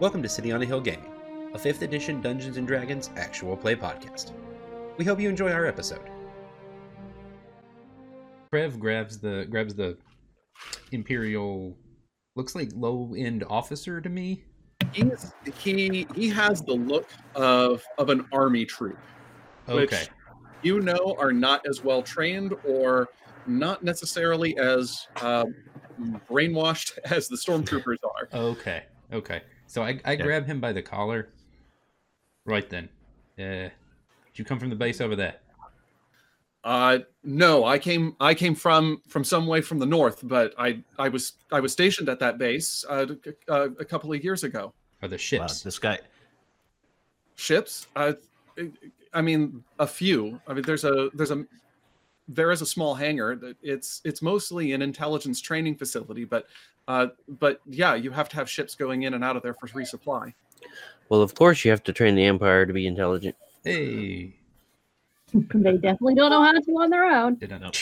Welcome to City on a Hill Gaming, a 5th edition Dungeons and Dragons actual play podcast. We hope you enjoy our episode. Trev grabs the grabs the imperial looks like low end officer to me. He's, he he has the look of of an army troop, which Okay. you know are not as well trained or not necessarily as uh, brainwashed as the stormtroopers are. Okay. Okay. So I, I grab him by the collar. Right then. Uh, did you come from the base over there? Uh, no, I came I came from from some way from the north, but I I was I was stationed at that base uh, a, a couple of years ago. Are the Wow, ships? this guy. ships uh, i mean a few i mean there's a there's a there is a small hangar that it's it's mostly an intelligence training facility but uh but yeah you have to have ships going in and out of there for resupply Well, of course, you have to train the Empire to be intelligent. Hey. they definitely don't know how to do on their own. Did I know?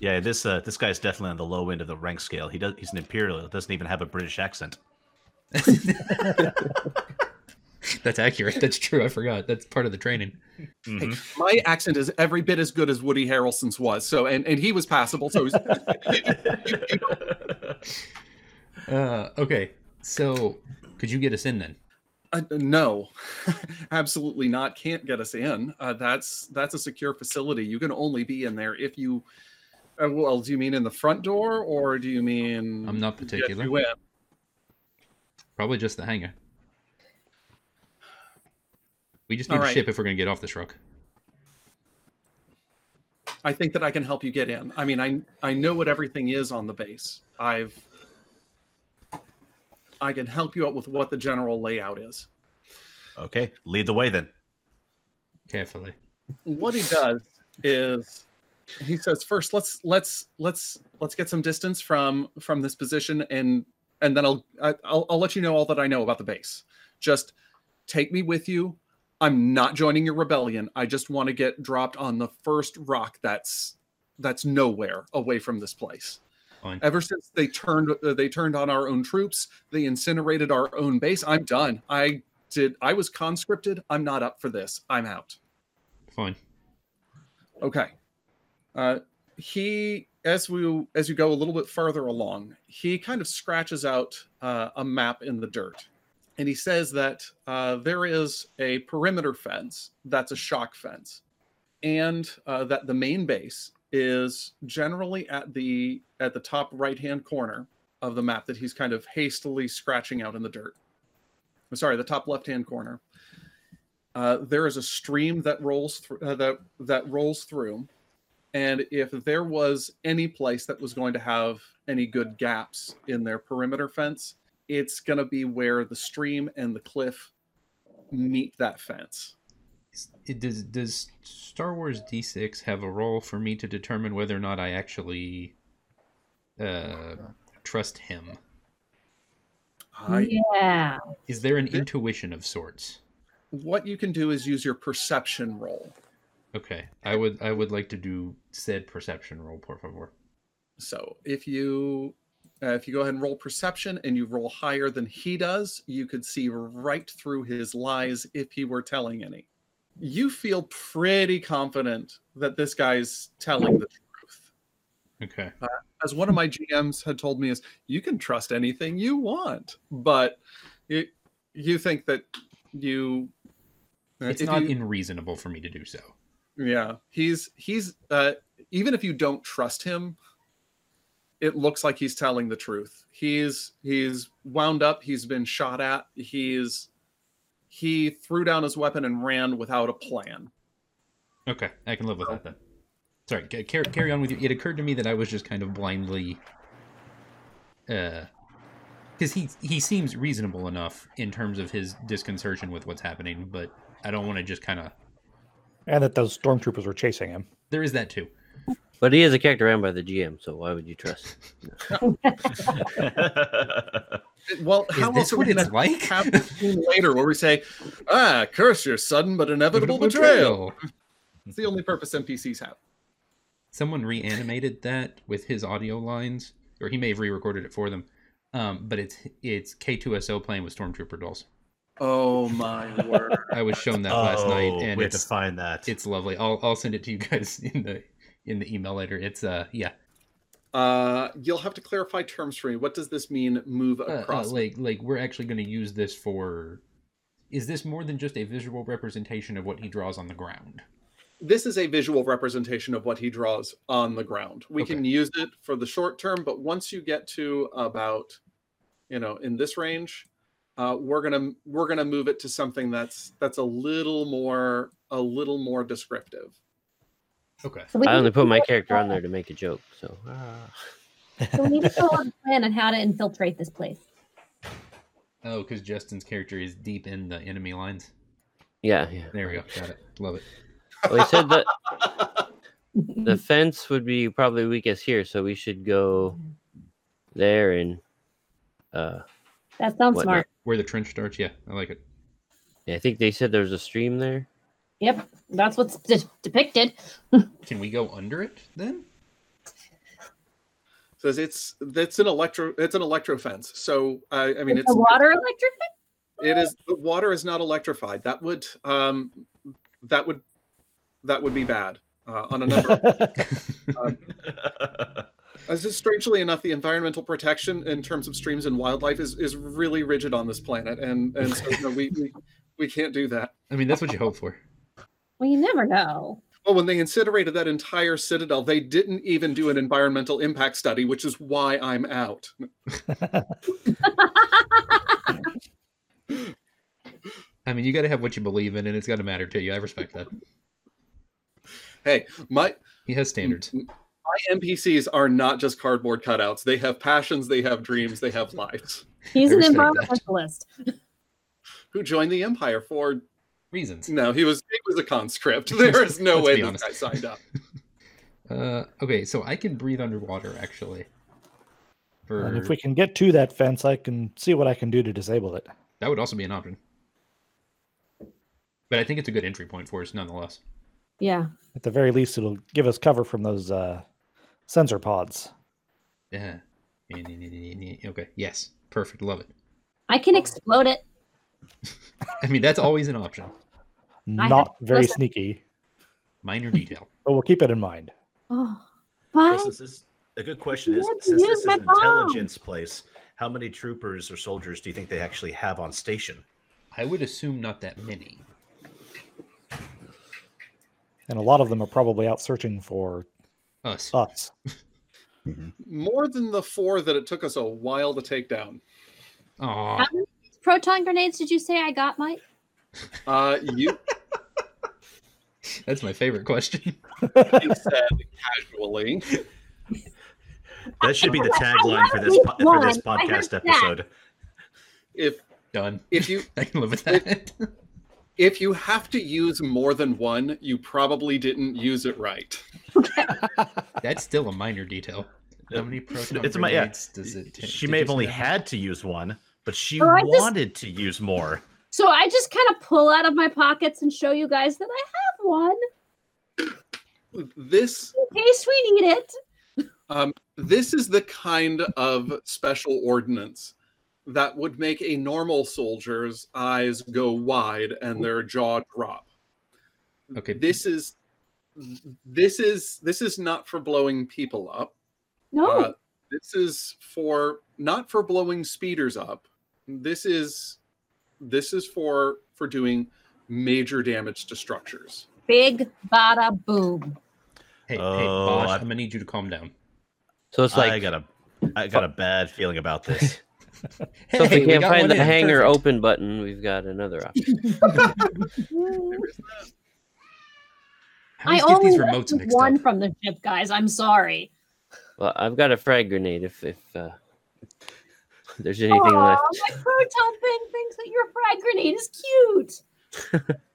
Yeah, this uh, this guy's definitely on the low end of the rank scale. He does. He's an imperial. Doesn't even have a British accent. That's accurate. That's true. I forgot. That's part of the training. Mhm. my accent is every bit as good as woody harrelson's was so and and he was passable so he's, Uh, okay. So, could you get us in then? uh, no absolutely not can't get us in uh, that's that's a secure facility you can only be in there if you uh, well do you mean in the front door or do you mean I'm not particular. Probably just the hangar. We just need All a ship if we're going to get off this truck. I think that I can help you get in. I mean, I I know what everything is on the base. I've I can help you out with what the general layout is. Okay, lead the way then. Carefully. What he does is he says first let's let's let's let's get some distance from from this position and and then I'll I- I'll I'll let you know all that I know about the base. Just take me with you. I'm not joining your rebellion. I just want to get dropped on the first rock that's that's nowhere away from this place. Fine. Ever since they turned uh, they turned on our own troops, they incinerated our own base. I'm done. I did I was conscripted. I'm not up for this. I'm out. Fine. Okay. Uh, he, as we as you go a little bit further along, he kind of scratches out uh, a map in the dirt, and he says that uh, there is a perimeter fence that's a shock fence, and uh, that the main base is generally at the at the top right hand corner of the map that he's kind of hastily scratching out in the dirt. I'm sorry, the top left hand corner. Uh, there is a stream that rolls through uh, that that rolls through, and if there was any place that was going to have any good gaps in their perimeter fence, it's going to be where the stream and the cliff meet that fence. It, does does Star Wars D6 have a role for me to determine whether or not I actually uh, trust him? I, yeah. Is there an Yeah. intuition of sorts? what you can do is use your perception roll. Okay, I would I would like to do said perception roll, por favor. So if you uh, if you go ahead and roll perception and you roll higher than he does, you could see right through his lies if he were telling any. You feel pretty confident that this guy's telling the truth. Okay. As one of my GMs had told me, is you can trust anything you want, but you you think that you uh, It's not you- unreasonable for me to do so. Yeah, he's he's uh even if you don't trust him, it looks like he's telling the truth. He's he's wound up, he's been shot at, he's he threw down his weapon and ran without a plan. Okay, I can live with that then. Sorry, carry, carry on with you. It occurred to me that I was just kind of blindly, uh, because he he seems reasonable enough in terms of his disconcertion with what's happening, but I don't want to just kind of. And that those stormtroopers were chasing him. There is that too. But he is a character ran by the GM, so why would you trust? Well, Is how this else are what we gonna it's like? have the scene later where we say, "Ah, curse your sudden but inevitable betrayal." It's the only purpose NPCs have. Someone reanimated that with his audio lines, or he may have re-recorded it for them. Um, but it's it's K2SO playing with Stormtrooper dolls. Oh my word! I was shown that last night, Oh, and we have to it's find that. it's lovely. I'll I'll send it to you guys in the in the email later. It's uh yeah, Uh, you'll have to clarify terms for me. What does this mean? Move uh, uh, across? like like we're actually going to use this for. Is this more than just a visual representation of what he draws on the ground? this is a visual representation of what he draws on the ground. We can use it for the short term, but once you get to about, you know, in this range, uh, we're gonna we're gonna move it to something that's that's a little more a little more descriptive. Okay. So I only put my character on there to make a joke. So ah. So we need to fill out a plan on how to infiltrate this place. Oh, because Justin's character is deep in the enemy lines. yeah, yeah. There we go. Got it. Love it. Well, he said that the fence would be probably weakest here, so we should go there and uh That sounds What smart. Where the trench starts. Yeah, I like it. yeah, I think they said there's a stream there. Yep, that's what's de- depicted. Can we go under it then? Says it's that's an electro it's an electro fence. So uh, I mean Is it's the water electric? it is the water is not electrified. That would um that would that would be bad uh, on a number. of As is strangely enough, the environmental protection in terms of streams and wildlife is, is really rigid on this planet, and and so no, we, we we can't do that. I mean, that's what you hope for. Well, you never know. Well, when they incinerated that entire citadel, they didn't even do an environmental impact study, which is why I'm out. I mean, you got to have what you believe in, and it's got to matter to you. I respect that. Hey, my He has standards. my NPCs are not just cardboard cutouts. They have passions, they have dreams, they have lives. He's an environmentalist. Who joined the Empire for? Reasons. No, he was he was a conscript. There is no way this honest. guy signed up. Uh, okay, so I can breathe underwater actually. For and if we can get to that fence, I can see what I can do to disable it. that would also be an option. But I think it's a good entry point for us nonetheless. Yeah. At the very least, it'll give us cover from those uh, sensor pods. Yeah. Okay. Yes. Perfect. Love it. I can explode it. I mean, that's always an option. I have- Not very listen. sneaky, Minor detail. but we'll keep it in mind. Oh, Well, bye. since this, a good question is since this is an intelligence place, how many troopers or soldiers do you think they actually have on station? I would assume not that many. And a lot of them are probably out searching for Us. us. Mm-hmm. More than the four that it took us a while to take down. Aw. How many proton grenades did you say I got, Mike? Uh, you That's my favorite question. he said casually. That should be the tagline for this po- for this one. I heard podcast episode. If Done. if you I can live with that. if you have to use more than one, you probably didn't use it right. That's still a minor detail. How many proton It's a mi- yeah. does it take? She may have only have- had to use one, but she I just- wanted to use more. So I just kind of pull out of my pockets and show you guys that I have one This in case we need it. um, this is the kind of special ordinance that would make a normal soldier's eyes go wide and their jaw drop. Okay. This is this is this is not for blowing people up. No. Uh, this is for not for blowing speeders up. This is this is for for doing major damage to structures. Big bada boom. Hey, hey, Oh, Bosch, I- I'm gonna need you to calm down. So it's like I got a I got a bad feeling about this. so if Hey, we we can't got find the in. hanger Perfect. open button, we've got another option. How I do get only these remotes one up? from the ship, guys. I'm sorry. Well, I've got a frag grenade if if uh, there's Aw, anything left. my proton thing thinks that your frag grenade is cute.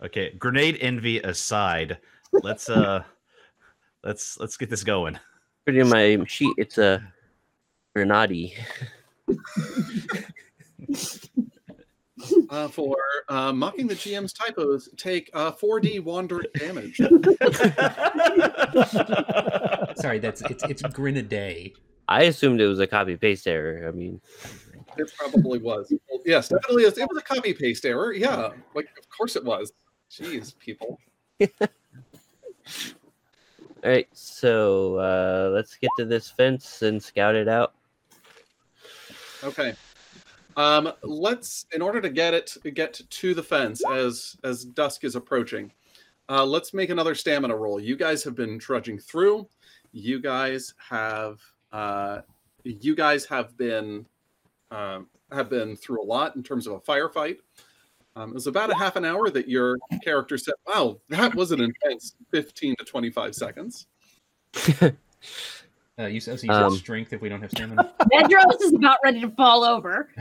Okay, grenade envy aside, let's uh let's let's get this going. Pretty in my sheet, it's a grenade. Uh, for uh, mocking the GM's typos, take uh, 4D wander damage. Sorry, that's it's it's Grenade. I assumed it was a copy paste error. I mean, It probably was. Yes, definitely. Is. It was a copy paste error. Yeah, like of course it was. Jeez, people. all right. So uh, let's get to this fence and scout it out. Okay. Um, let's in order to get it get to the fence as as dusk is approaching. Uh, let's make another stamina roll. You guys have been trudging through. You guys have uh, you guys have been uh, have been through a lot in terms of a firefight. Um, it was about a half an hour that your character said, "Wow, that was an intense 15 to 25 seconds." Uh, you said, so you said Um, strength if we don't have stamina. Medros is about ready to fall over.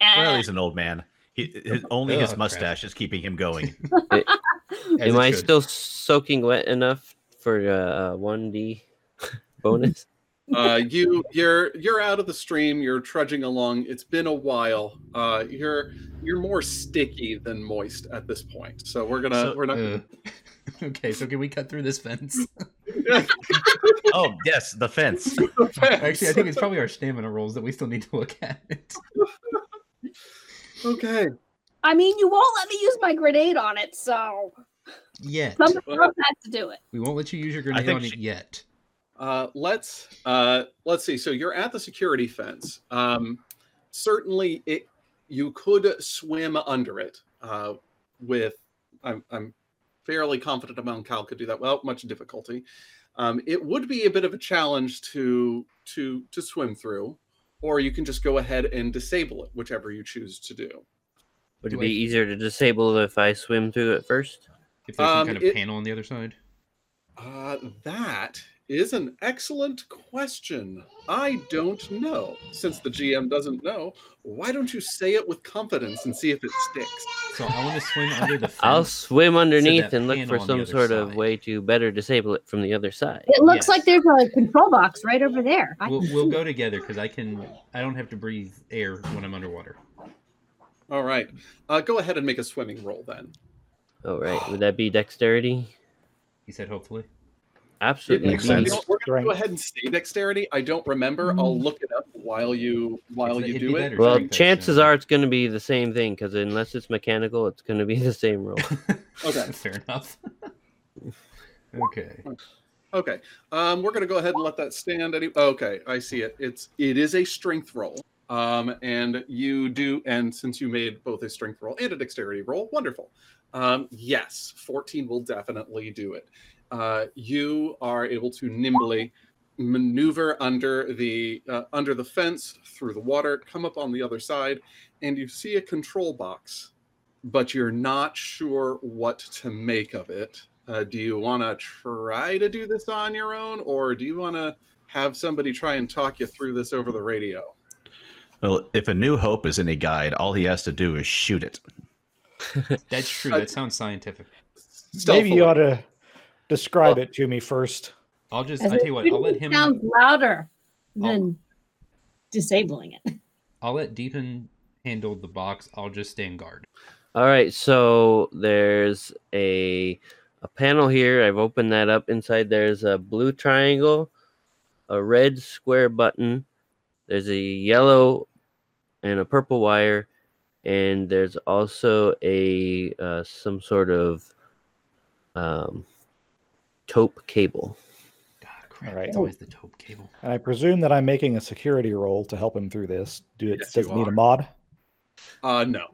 Well, Uh, he's an old man. He, his, only his Oh, crap. mustache is keeping him going. As Am I should. still soaking wet enough for uh, one D bonus? uh, you you're you're out of the stream. You're trudging along. It's been a while. Uh, you're you're more sticky than moist at this point. So we're gonna So, we're not. Uh, okay, so can we cut through this fence? oh yes, the fence. Actually, I think it's probably our stamina rolls that we still need to look at. okay. I mean, you won't let me use my grenade on it, so Yet. somebody else has to do it. We won't let you use your grenade think on it she- yet. Uh, let's uh, let's see. So you're at the security fence. Um, certainly, it you could swim under it. Uh, with I'm I'm fairly confident a Mon Cal could do that. Well, much difficulty. Um, it would be a bit of a challenge to to to swim through, or you can just go ahead and disable it, whichever you choose to do. Would Do it be I- easier to disable if I swim through it first? If there's some Um, kind of it- panel on the other side. Uh, that is an excellent question. I don't know. Since the GM doesn't know, why don't you say it with confidence and see if it sticks? So I want to swim under the fence. I'll swim underneath and look for some other sort of way to better disable it from the other side. It looks Yes. like there's a control box right over there. I We'll, we'll go together because I can. I don't have to breathe air when I'm underwater. All right. Uh, go ahead and make a swimming roll then. All right. Would that be dexterity? He said, hopefully. Absolutely. makes You sense. know, we're going to go ahead and say dexterity. I don't remember. I'll look it up while you while It'd you do it. Well, chances assume. are it's going to be the same thing because unless it's mechanical, it's going to be the same roll. Okay. Fair enough. okay. Okay. Um, we're going to go ahead and let that stand. Any- okay, I see it. It's it is a strength roll. Um, and you do, and since you made both a strength roll and a dexterity roll, wonderful. Um, yes, 14 will definitely do it. Uh, you are able to nimbly maneuver under the uh, under the fence through the water, come up on the other side, and you see a control box, but you're not sure what to make of it. Uh, do you want to try to do this on your own, or do you want to have somebody try and talk you through this over the radio? Well, if a New Hope is any guide, all he has to do is shoot it. That's true. That sounds scientific. Maybe you ought to describe it to me first. I'll just. As I it tell you what. I'll let him. sound louder I'll- than disabling it. I'll let Deepin handle the box. I'll just stand guard. All right, so there's a a panel here. I've opened that up. Inside there's a blue triangle, a red square button. There's a yellow and a purple wire, and there's also a uh, some sort of um, taupe cable. God, crap. All right. It's always the taupe cable. And I presume that I'm making a security roll to help him through this. Do it Yes, does it need a mod? Uh, no.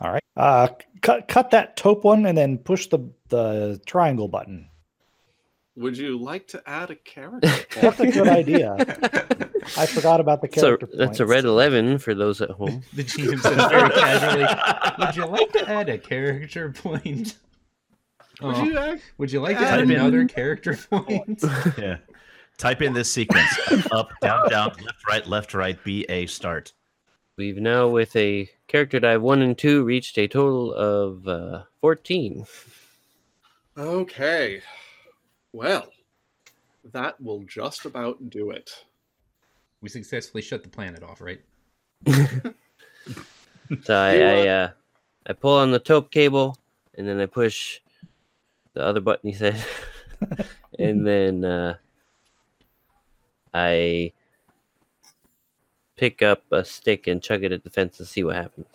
All right. Uh, cut cut that taupe one and then push the the triangle button. Would you like to add a character? That's a good idea. I forgot about the So character. that's a red eleven for those at home. The GM says very casually, "Would you like to add a character point? Would Oh, you act? would you like to Type add in- another character point? Yeah. Type in this sequence: up, down, down, left, right, left, right. B A start. We've now, with a character dive one and two, reached a total of uh, fourteen. Okay. Well, that will just about do it. We successfully shut the planet off, right? So I, I, uh, uh, I pull on the taupe cable, and then I push the other button he said, and then uh, I pick up a stick and chuck it at the fence and see what happens.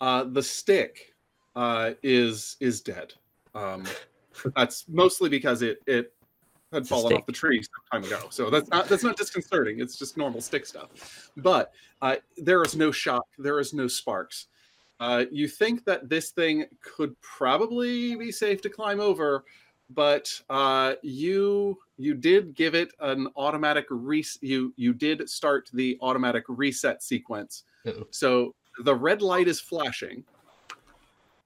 Uh, the stick uh, is is dead. Um, that's mostly because it it had It's fallen off the tree some time ago. So that's not that's not disconcerting. It's just normal stick stuff. But uh, there is no shock. There is no sparks. Uh, you think that this thing could probably be safe to climb over, but uh, you you did give it an automatic res- you you did start the automatic reset sequence. Uh-oh. So the red light is flashing.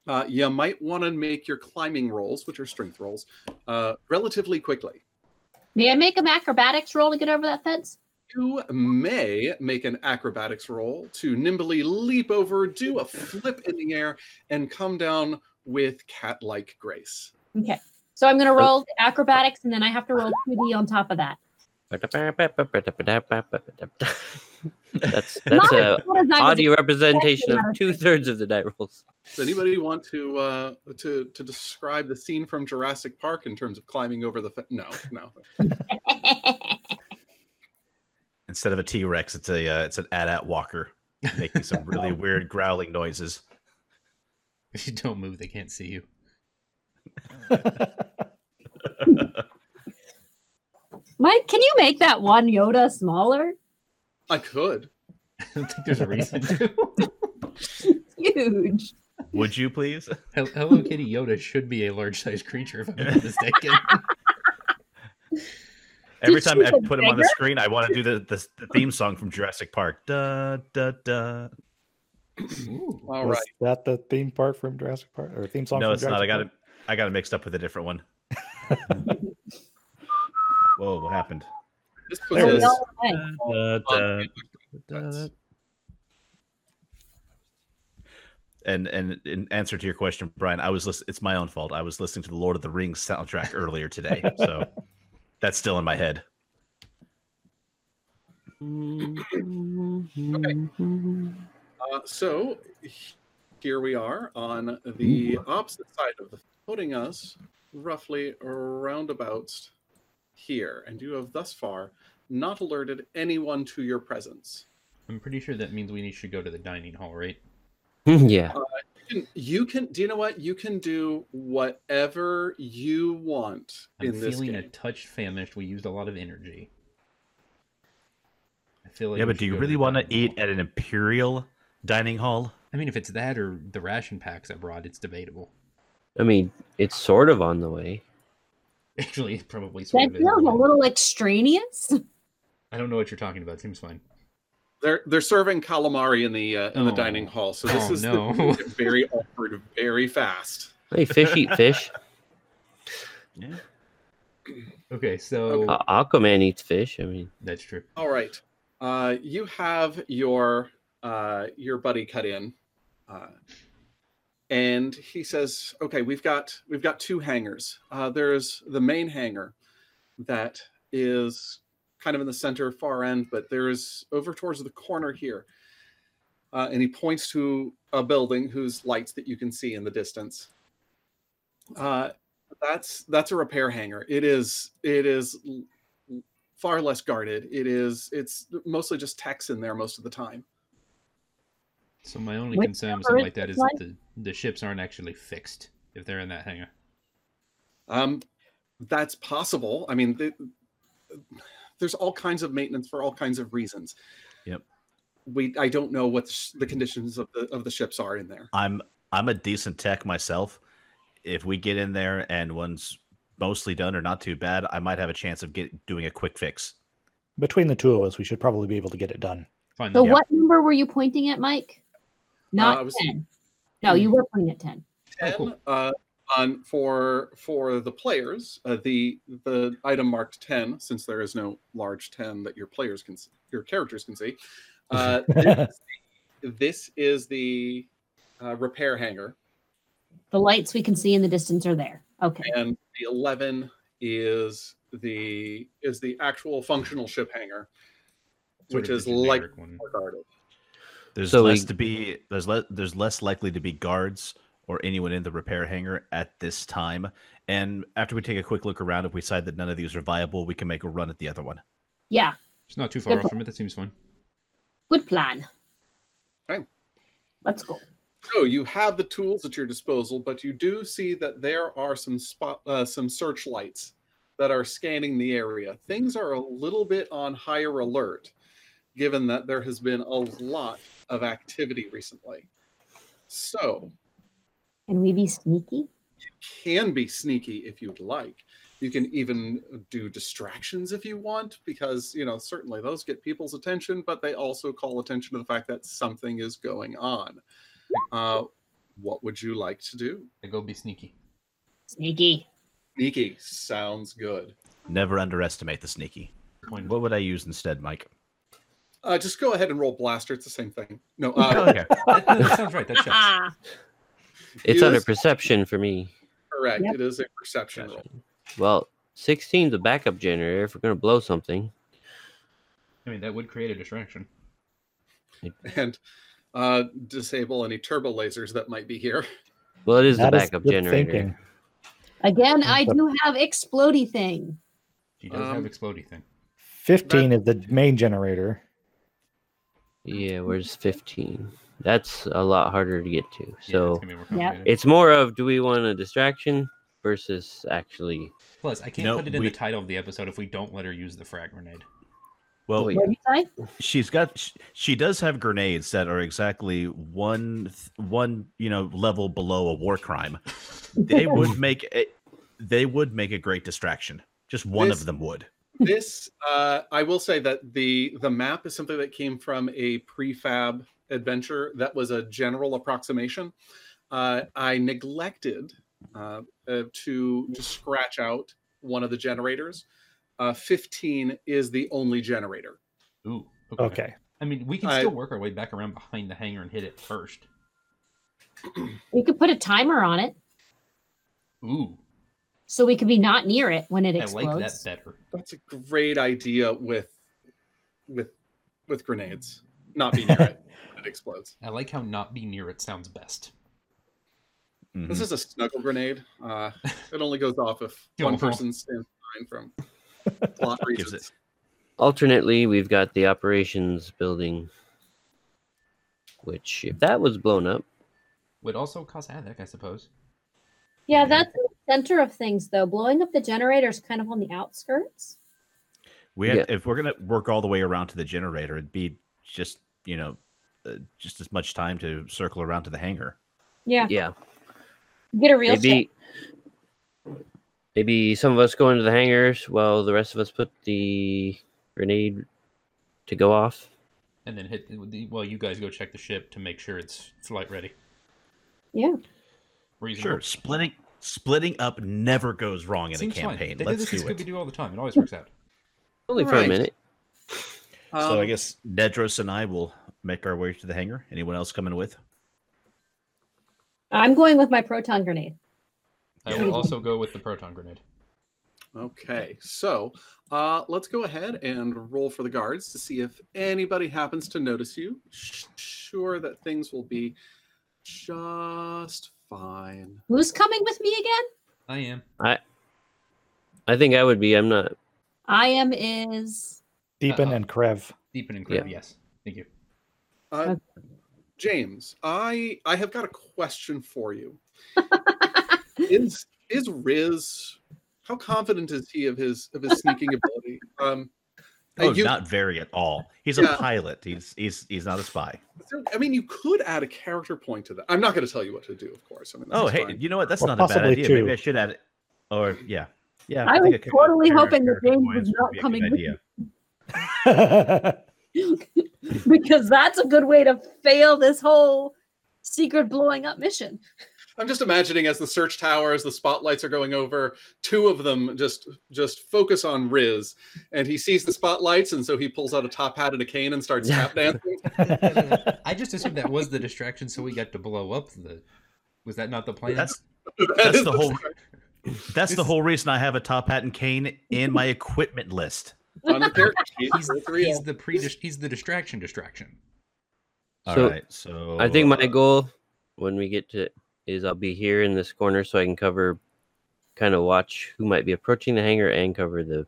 Uh, you might want to make your climbing rolls, which are strength rolls, uh, relatively quickly. May I make an acrobatics roll to get over that fence? You may make an acrobatics roll to nimbly leap over, do a flip in the air, and come down with cat like grace. Okay. So I'm going to roll acrobatics and then I have to roll 2D on top of that. That's that's Not a as good as I was audio representation of two thirds of the die rolls. Does anybody want to uh, to to describe the scene from Jurassic Park in terms of climbing over the? Fe- no, no. Instead of a T Rex, it's a uh, it's an AT-AT walker making some really weird growling noises. If you don't move, they can't see you. Mike, can you make that one Yoda smaller? I could. I don't think there's a reason to. Huge. Would you please? Hello Kitty Yoda should be a large-sized creature, if I'm not mistaken. Every time I get put him on the screen, I want to do the, the the theme song from Jurassic Park. Da da da. Ooh. All Was that the theme part from Jurassic Park or theme song? No, from it's not. I got it. I got it mixed up with a different one. Whoa! What happened? This There puts it us Da, da, da. And and in answer to your question, Brian, I was listen- it's my own fault. I was listening to the Lord of the Rings soundtrack earlier today, so that's still in my head. Uh, so here we are on the opposite side of the putting us roughly roundabouts here, and you have thus far not alerted anyone to your presence. I'm pretty sure that means we need should go to the dining hall, right? yeah. Uh, you can, you can do you know what? You can do whatever you want I'm in this feeling game. a touch famished. We used a lot of energy. I feel like yeah, but do you really want to dining hall. eat at an imperial dining hall? I mean, if it's that or the ration packs I brought, it's debatable. I mean, it's sort of on the way. Actually, it probably sort that of is. feels a little extraneous. I don't know what you're talking about. Seems fine. They're they're serving calamari in the uh, in the Oh. dining hall, so this Oh, is no. the, very awkward, very fast. Hey, fish eat fish. Yeah. Okay, so Okay. Uh, Aquaman eats fish. I mean, that's true. All right. Uh, you have your uh, your buddy cut in, uh, and he says, "Okay, we've got we've got two hangars. Uh, there's the main hangar that is kind of in the center, far end, but there's over towards the corner here." Uh, and he points to a building whose lights that you can see in the distance. Uh, that's that's a repair hangar. It is it is far less guarded. It is it's mostly just techs in there most of the time. So my only Which concern with something like that is this that the, the ships aren't actually fixed if they're in that hangar. Um, that's possible. I mean, the, there's all kinds of maintenance for all kinds of reasons. Yep. We I don't know what the, the conditions of the of the ships are in there. I'm I'm a decent tech myself. If we get in there and one's mostly done or not too bad, I might have a chance of get doing a quick fix. Between the two of us, we should probably be able to get it done. Fine. So then. what number were you pointing at, Mike? Not I was- 10. No, you were pointing at 10. Oh, Ten cool. uh, on for for the players, uh, the the item marked ten, since there is no large ten that your players can s- your characters can see. Uh, this, this is the uh, repair hangar. The lights we can see in the distance are there. Okay. and the 11 is the is the actual functional ship hangar Sort which is the like one. guarded There's So less we- to be there's le- there's less likely to be guards or anyone in the repair hangar at this time. And after we take a quick look around, if we decide that none of these are viable, we can make a run at the other one. Yeah. It's not too far Good off from it. That seems fine. Good plan. Okay. Let's go. So you have the tools at your disposal, but you do see that there are some spot, uh, some searchlights that are scanning the area. Things are a little bit on higher alert, given that there has been a lot of activity recently. So Can we be sneaky? You can be sneaky if you'd like. You can even do distractions if you want, because you know certainly those get people's attention, but they also call attention to the fact that something is going on. Uh, what would you like to do? I go be sneaky. Sneaky. Sneaky sounds good. Never underestimate the sneaky. What would I use instead, Mike? Uh, just go ahead and roll blaster. It's the same thing. No, Oh, uh, okay. that, that sounds right. That checks. It's under perception for me. correct. Yep. It is a perception roll. Gotcha. Well, 16's a backup generator if we're gonna blow something. I mean, that would create a distraction. and uh, disable any turbo lasers that might be here. Well, it is That the backup good generator. thinking. Again, I do have explodey thing. She does have Um, explodey thing. 15 is the main generator. Yeah, where's 15? That's a lot harder to get to. Yeah, it's So gonna more Yep. it's more of do we want a distraction versus actually. Plus, I can't No, put it in we- the title of the episode if we don't let her use the frag grenade. Well, yeah. What did you say? she's got sh- she does have grenades that are exactly one one you know level below a war crime. They would make a, they would make a great distraction. Just one This- of them would. this uh, i will say that the the map is something that came from a prefab adventure that was a general approximation uh, i neglected uh, uh, to to scratch out one of the generators uh, 15 is the only generator Ooh. Okay. Okay. I mean, we can I- still work our way back around behind the hangar and hit it first. We could put a timer on it Ooh, so we could be not near it when it I explodes. like that better. that's a great idea with with with grenades not be near it it explodes I like how not be near it sounds best. Mhm. this is a snuggle grenade uh, it only goes off if one on. person stands behind from plot Gives reasons Alternately, we've got the operations building, which if that was blown up, Would also cause havoc, I suppose. Yeah, that's in the center of things, though. Blowing up the generator is kind of on the outskirts. We have, Yeah. if we're gonna work all the way around to the generator, it'd be just you know uh, just as much time to circle around to the hangar. Yeah, yeah, get a real shot. maybe maybe some of us go into the hangars while the rest of us put the grenade to go off. And then hit. the- Well, you guys go check the ship to make sure it's flight ready. Yeah. Reasonable. Sure, splitting splitting up never goes wrong in Seems a fine. campaign. They Let's did this do in it. Scooby Doo all the time. It always works out. Only for Right. a minute. So I Um, guess Nedros and I will make our way to the hangar. Anyone else coming with? I'm going with my proton grenade. I will also go with the proton grenade. Okay, so uh, let's go ahead and roll for the guards to see if anybody happens to notice you. Sure that things will be just fine. Who's coming with me again? I am. I I think I would be. I'm not. I am is Deepin Uh-oh. and Krev. Deep and Yeah. Yes. Thank you. Uh, James, I I have got a question for you. is is Riz? How confident is he of his of his sneaking ability? Um, uh, Oh, you- not very at all. He's Yeah. a pilot. He's he's he's not a spy. I mean, you could add a character point to that. I'm not going to tell you what to do, of course. I mean, Oh, hey, fine. you know what? That's Or not a bad idea. two. Maybe I should add it. Or yeah, yeah. I think was a totally hoping that character James was not coming with idea. because that's a good way to fail this whole secret blowing up mission. I'm just imagining as the search towers, the spotlights are going over, two of them just just focus on Riz, and he sees the spotlights, and so he pulls out a top hat and a cane and starts tap dancing. I just assumed that was the distraction, so we got to blow up the. Was that not the plan? That's That's the whole- that's the whole reason I have a top hat and cane in my equipment list. On the character sheet. he's, for three he's the pre he's the distraction distraction. All So, right, so I think my goal when we get to is I'll be here in this corner so I can cover, kind of watch who might be approaching the hangar and cover the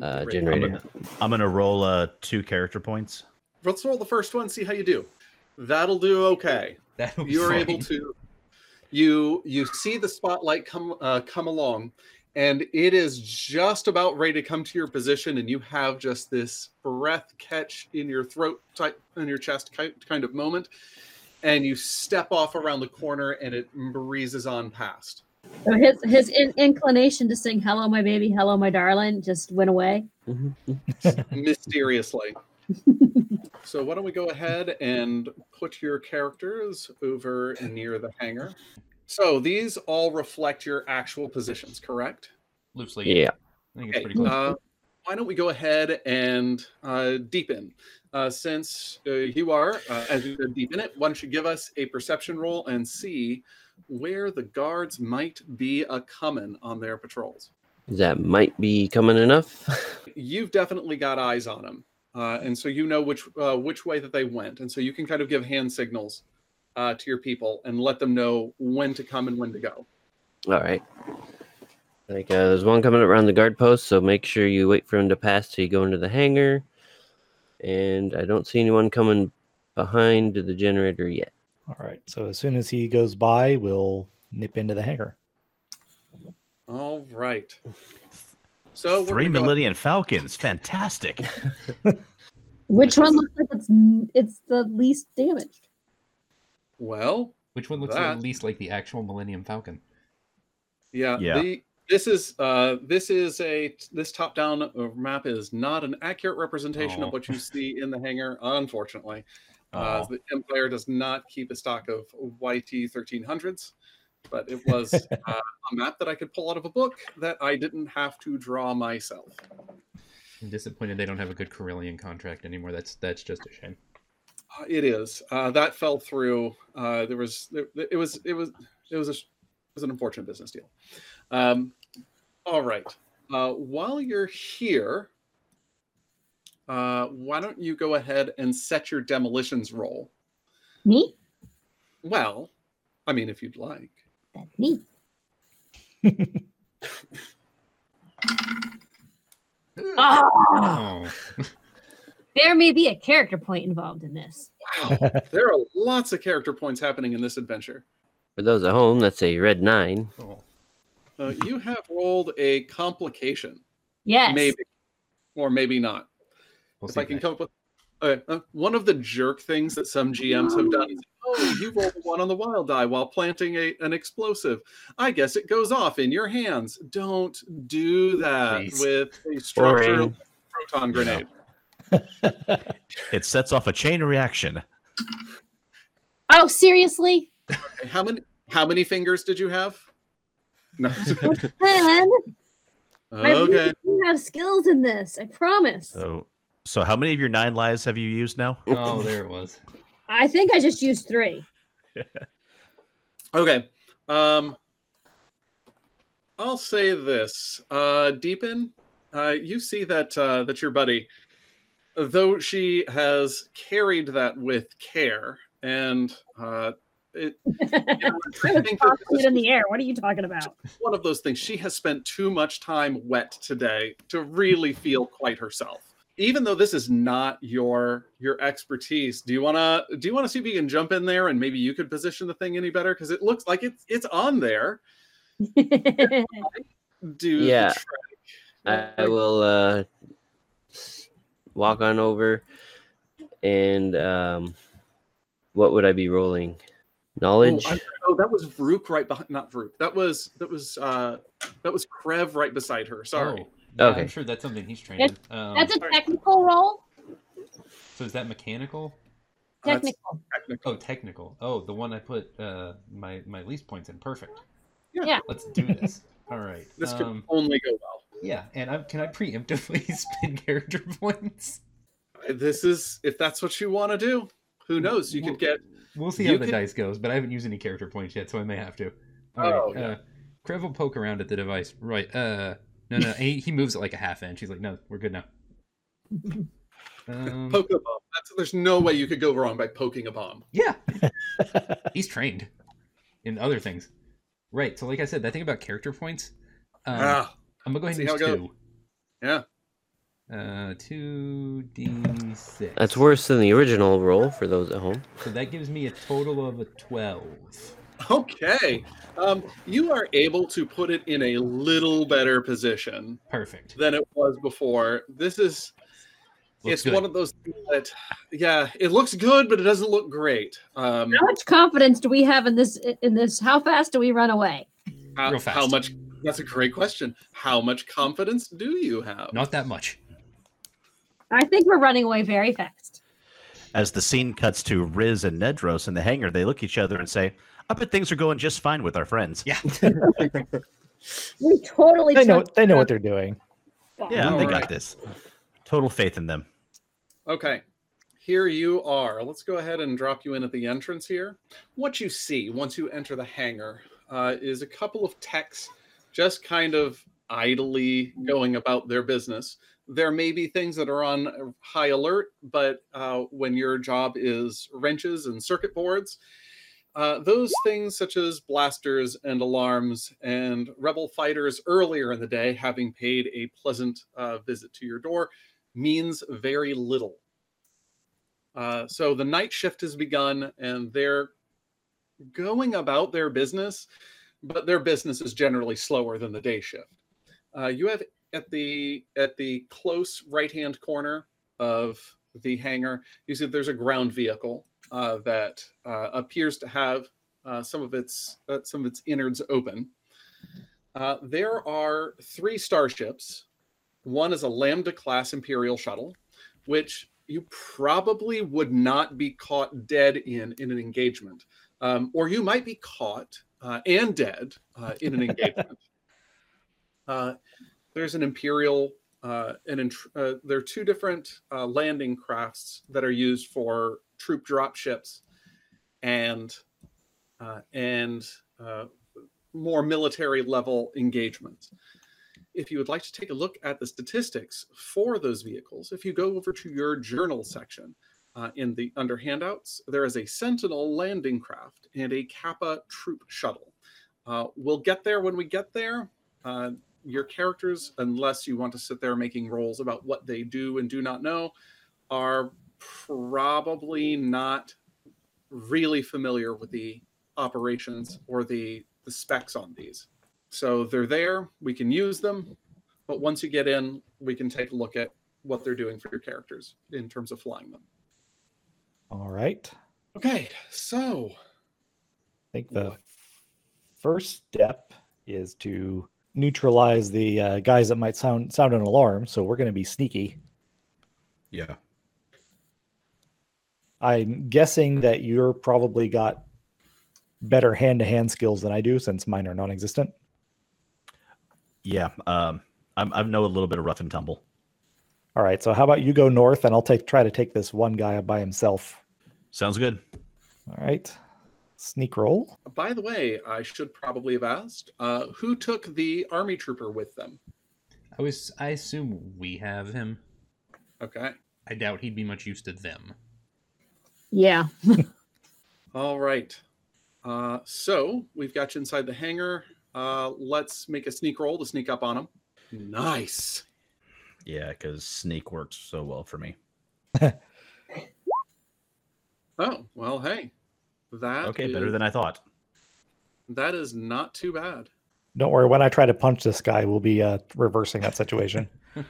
uh, generator. I'm gonna roll uh two character points. Let's roll the first one. See how you do. That'll do okay. That'll you're able to you you see the spotlight come uh, come along and it is just about ready to come to your position and you have just this breath catch in your throat type in your chest kind of moment and you step off around the corner and it breezes on past So his his in- inclination to sing "Hello, my baby, hello, my darling" just went away. Mhm. mysteriously so why don't we go ahead and put your characters over near the hangar so these all reflect your actual positions correct loosely. Yeah. I think it's Okay, pretty close. uh, why don't we go ahead and uh, Deepin? Uh, since uh, you are, uh, as you said, deep in it, why don't you give us a perception roll and see where the guards might be a coming on their patrols? That might be coming enough. You've definitely got eyes on them, uh, and so you know which uh, which way that they went, and so you can kind of give hand signals uh, to your people and let them know when to come and when to go. All right. Like uh, there's one coming around the guard post, so make sure you wait for him to pass till you go into the hangar. And I don't see anyone coming behind the generator yet. All right. So as soon as he goes by, we'll nip into the hangar. All right. So we're Three gonna Millennium Falcons, fantastic. Which one looks like it's it's the least damaged? Well, Which one looks that- at least like the actual Millennium Falcon? Yeah, Yeah. The, this is uh, this is a this top down map is not an accurate representation Aw. of what you see in the hangar. Unfortunately, uh, the Empire does not keep a stock of YT thirteen hundreds, but it was uh, a map that I could pull out of a book that I didn't have to draw myself. I'm disappointed they don't have a good Corellian contract anymore. That's that's just a shame. Uh, it is uh, that fell through. Uh, there was there, it was it was it was a it was an unfortunate business deal. Um, all right. Uh, while you're here, uh, why don't you go ahead and set your demolitions roll? Me? Well, I mean, if you'd like. That's me. Oh, Oh, there may be a character point involved in this. Wow, there are lots of character points happening in this adventure. For those at home, that's a red nine. oh. Uh, you have rolled a complication, Yes. maybe, or maybe not. We'll if I can next. come up with okay, uh, one of the jerk things that some GMs have done is, oh, you rolled a one on the wild die while planting a, an explosive. I guess it goes off in your hands. Don't do that Please. with a structural Boring. proton grenade. It sets off a chain reaction. Oh, seriously? How many how many fingers did you have? No. Ten. I okay. really do have skills in this. I promise. So, so how many of your nine lives have you used now? Oh, there it was. I think I just used three. Okay. Um I'll say this. Uh Deepin, uh you see that uh that your buddy though she has carried that with care and uh it, you know, I I was think that tossing this it in the air. What are you talking about? one of those things. She has spent too much time wet today to really feel quite herself. Even though this is not your your expertise, do you wanna do you wanna see if you can jump in there and maybe you could position the thing any better? Because it looks like it's it's on there. Do the Yeah. trick. I, I will uh, s- walk on over and um, what would I be rolling? Oh, Knowledge. I'm- oh, that was Vrook right behind. Not Vrook. That was that was uh that was Krev right beside her. Sorry. Oh, yeah, Okay. I'm sure that's something he's trained That's- Um, That's a technical roll. so is that mechanical? Uh, Technical. technical. Oh, technical. Oh, the one I put uh, my my least points in. Perfect. Yeah. Yeah. Let's do this. All right. This could Um, only go well. Yeah, and I, can I preemptively spin character points? This is if that's what you want to do. Who knows? You Well, could get We'll see how the can- dice goes, but I haven't used any character points yet, so I may have to. All right. Oh, yeah. uh, Krev will poke around at the device. Right. Uh, no, no. he, he moves it like a half inch. He's like, no, we're good now. Um, poke a bomb. That's, there's no way you could go wrong by poking a bomb. yeah, he's trained in other things. Right. So, like I said, that thing about character points, um, ah, I'm gonna go ahead and how use it goes. two. yeah. Uh, two d six. That's worse than the original roll for those at home. So that gives me a total of a twelve. Okay. Um, you are able to put it in a little better position Perfect. than it was before. This is Looks it's good. one of those things that yeah, it looks good, but it doesn't look great. Um How much confidence do we have in this? In this, how fast do we run away? how, Real how much that's a great question. How much confidence do you have? Not that much. I think we're running away very fast. As the scene cuts to Riz and Nedros in the hangar, they look at each other and say, "I bet things are going just fine with our friends." Yeah. We totally. They know trust they know what they're doing. Yeah, they Alright. got this. Total faith in them. Okay. Here you are. Let's go ahead and drop you in at the entrance here. What you see once you enter the hangar uh, is a couple of techs just kind of idly going about their business. There may be things that are on high alert, but uh, when your job is wrenches and circuit boards, uh, those things such as blasters and alarms and rebel fighters earlier in the day having paid a pleasant uh, visit to your door means very little. Uh, so the night shift has begun and they're going about their business, but their business is generally slower than the day shift. Uh, you have at the at the close right hand corner of the hangar, you see there's a ground vehicle uh, that uh, appears to have uh, some of its uh, some of its innards open. Uh, there are three starships. One is a Lambda class Imperial shuttle, which you probably would not be caught dead in in an engagement, um, or you might be caught uh, and dead uh, in an engagement. Uh, there's an Imperial. Uh, an int- uh, there are two different uh, landing crafts that are used for troop drop ships, and uh, and uh, more military level engagements if you would like to take a look at the statistics for those vehicles, if you go over to your journal section uh, in the under handouts, there is a Sentinel landing craft and a Kappa troop shuttle. Uh, we'll get there when we get there. Uh, your characters, unless you want to sit there making rolls about what they do and do not know, are probably not really familiar with the operations or the, the specs on these. So they're there, we can use them, but once you get in, we can take a look at what they're doing for your characters in terms of flying them. All right. Okay, so I think the What? first step is to neutralize the uh, guys that might sound sound an alarm. So we're going to be sneaky. Yeah. I'm guessing that you're probably got better hand to hand skills than I do, since mine are non-existent. Yeah. Um, I'm, I know a little bit of rough and tumble. All right. So how about you go north, and I'll take try to take this one guy by himself. Sounds good. All right. Sneak roll. by the way, I should probably have asked uh, who took the army trooper with them. I was. I assume we have him. Okay, I doubt he'd be much use to them. Yeah. all right. Uh, so we've got you inside the hangar. Uh, let's make a sneak roll to sneak up on them. Nice. Yeah, because sneak works so well for me. Oh well, hey, that Okay, better than I thought. that is not too bad. Don't worry. When I try to punch this guy, we'll be uh, reversing that situation.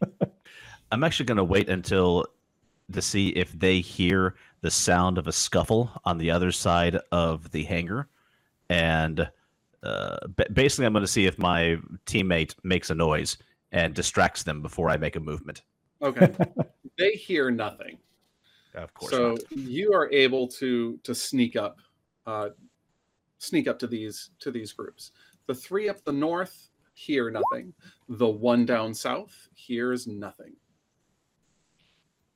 I'm actually going to wait until to see if they hear the sound of a scuffle on the other side of the hangar, and uh, basically, I'm going to see if my teammate makes a noise and distracts them before I make a movement. Okay, they hear nothing. Of course. so not. you are able to to sneak up uh sneak up to these to these groups the three up the north hear nothing the one down south hears nothing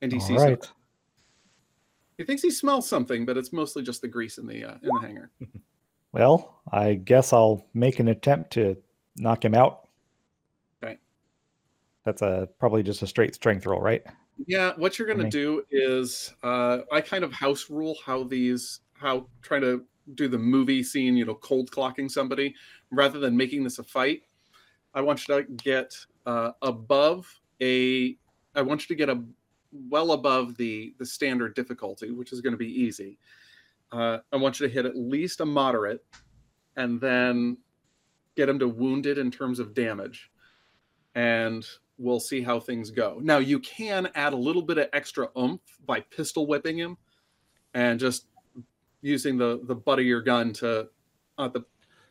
and he All sees right. something. he thinks he smells something but it's mostly just the grease in the uh, in the hangar Well, I guess I'll make an attempt to knock him out. Okay. That's a probably just a straight strength roll, right? Yeah what you're going to do is uh i kind of house rule how these how trying to do the movie scene you know cold clocking somebody rather than making this a fight. I want you to get uh above a I want you to get a well above the the standard difficulty, which is going to be easy. Uh, I want you to hit at least a moderate, and then get him to wounded in terms of damage, and we'll see how things go. Now you can add a little bit of extra oomph by pistol whipping him, and just using the the butt of your gun to, uh, the,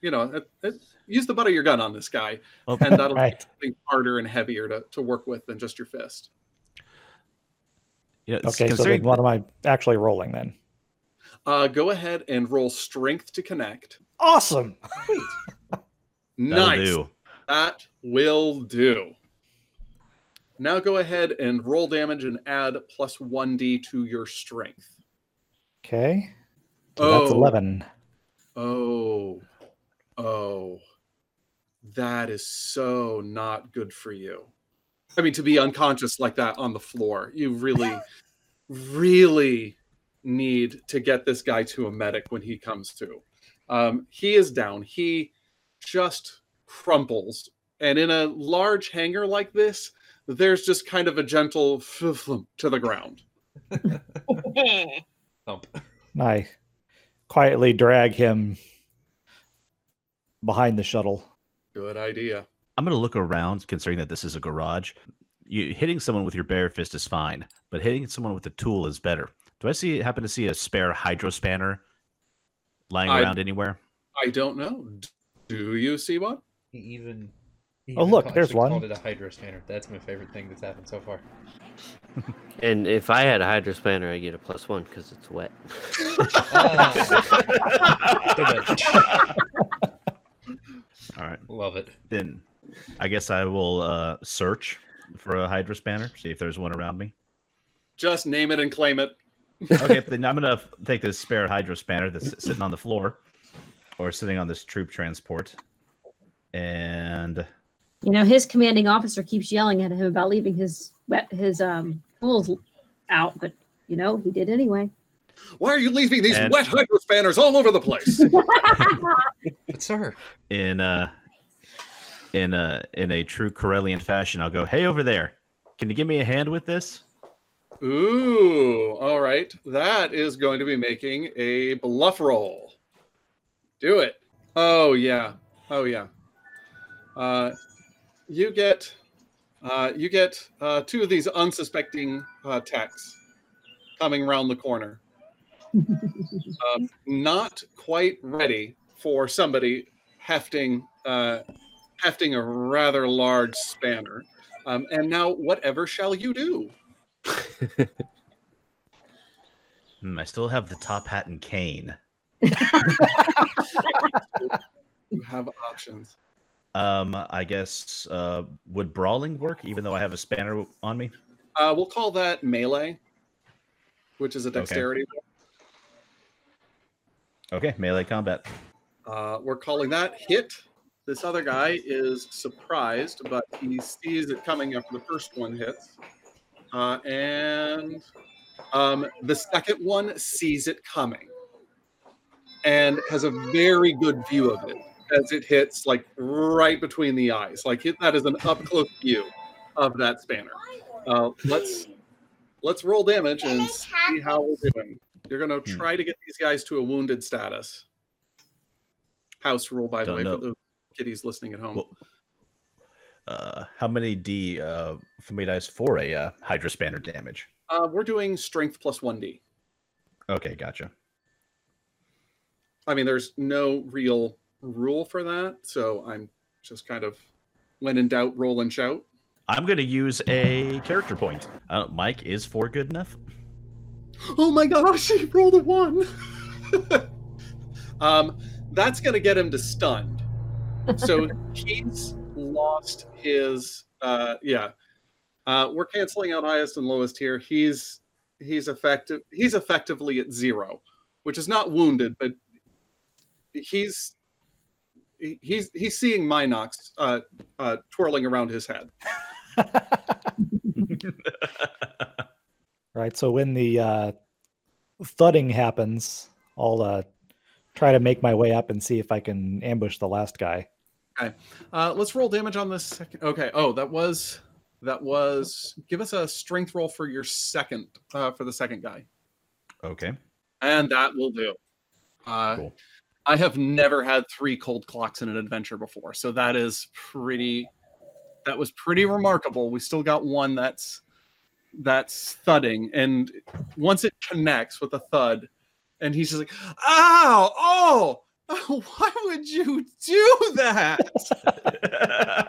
you know, it, it, use the butt of your gun on this guy, Oh, and that'll Right. be harder and heavier to, to work with than just your fist. you know, Okay, so considering then what am I actually rolling then? Uh, go ahead and roll strength to connect. Awesome. Nice. do. That will do. Now go ahead and roll damage and add plus 1d to your strength. Okay. So that's Oh. 11. Oh, oh, that is so not good for you. I mean, to be unconscious like that on the floor, you really, really need to get this guy to a medic when he comes to. Um, he is down. He just crumples. And in a large hangar like this, there's just kind of a gentle flump to the ground. Thump. I quietly drag him behind the shuttle. Good idea. I'm going to look around, considering that this is a garage. You hitting someone with your bare fist is fine, but hitting someone with a tool is better. Do I see happen to see a spare hydro spanner lying I- around anywhere? I don't know. Do you see one? He even. He Oh, look, there's one. Called it a hydro spanner. That's my favorite thing that's happened so far. And if I had a hydro spanner, I get a plus one because it's wet. Ah. All right, Love it. then I guess I will uh, search for a hydro spanner, see if there's one around me. Just name it and claim it. Okay, then I'm gonna take this spare hydro spanner that's sitting on the floor, or sitting on this troop transport, and You know, his commanding officer keeps yelling at him about leaving his wet his um tools out, but you know, he did anyway. Why are you leaving these And- wet hydro spanners all over the place? Sir, in uh in a in a true Corellian fashion, I'll go, "Hey, over there, can you give me a hand with this?" Ooh, all right. That is going to be making a bluff roll. Do it. Oh yeah. Oh yeah. Uh, you get uh, you get uh, two of these unsuspecting uh, techs coming around the corner. um, not quite ready for somebody hefting uh, hefting a rather large spanner. Um, and now, whatever shall you do? Hmm, I still have the top hat and cane. You have options. Um, I guess uh, would brawling work, even though I have a spanner on me? Uh, we'll call that melee, which is a Okay. dexterity. Okay, melee combat. Uh, we're calling that hit. This other guy is surprised, but he sees it coming after the first one hits. Uh, and um, the second one sees it coming and has a very good view of it as it hits like right between the eyes. Like it, that is an up close view of that spanner. Uh, let's let's roll damage and see how we're doing. You're gonna Hmm. try to get these guys to a wounded status. House rule, by the Don't way, know. for the kiddies listening at home. Well, uh, how many D uh, for me dice for a uh, hydro spanner damage? Uh, we're doing strength plus one d. Okay, gotcha. I mean, there's no real rule for that, so I'm just kind of when in doubt, roll and shout. I'm gonna use a character point. Uh, Mike is four good enough. Oh my gosh, he rolled a one. um, that's gonna get him to stunned. So he's lost his. Uh, yeah, uh, we're canceling out highest and lowest here. He's he's effective. He's effectively at zero, which is not wounded, but he's he- he's he's seeing mynocks uh, uh, twirling around his head. Right. So when the uh, thudding happens, I'll uh, try to make my way up and see if I can ambush the last guy. Okay. Uh, let's roll damage on this second. Okay. Oh, that was That was give us a strength roll for your second uh, for the second guy, Okay. and that will do. Uh, Cool. I have never had three cold clocks in an adventure before, so that is pretty. That was pretty remarkable. We still got one that's that's thudding, and once it connects with a thud, and he's just like, "Ow! Oh! Why would you do that?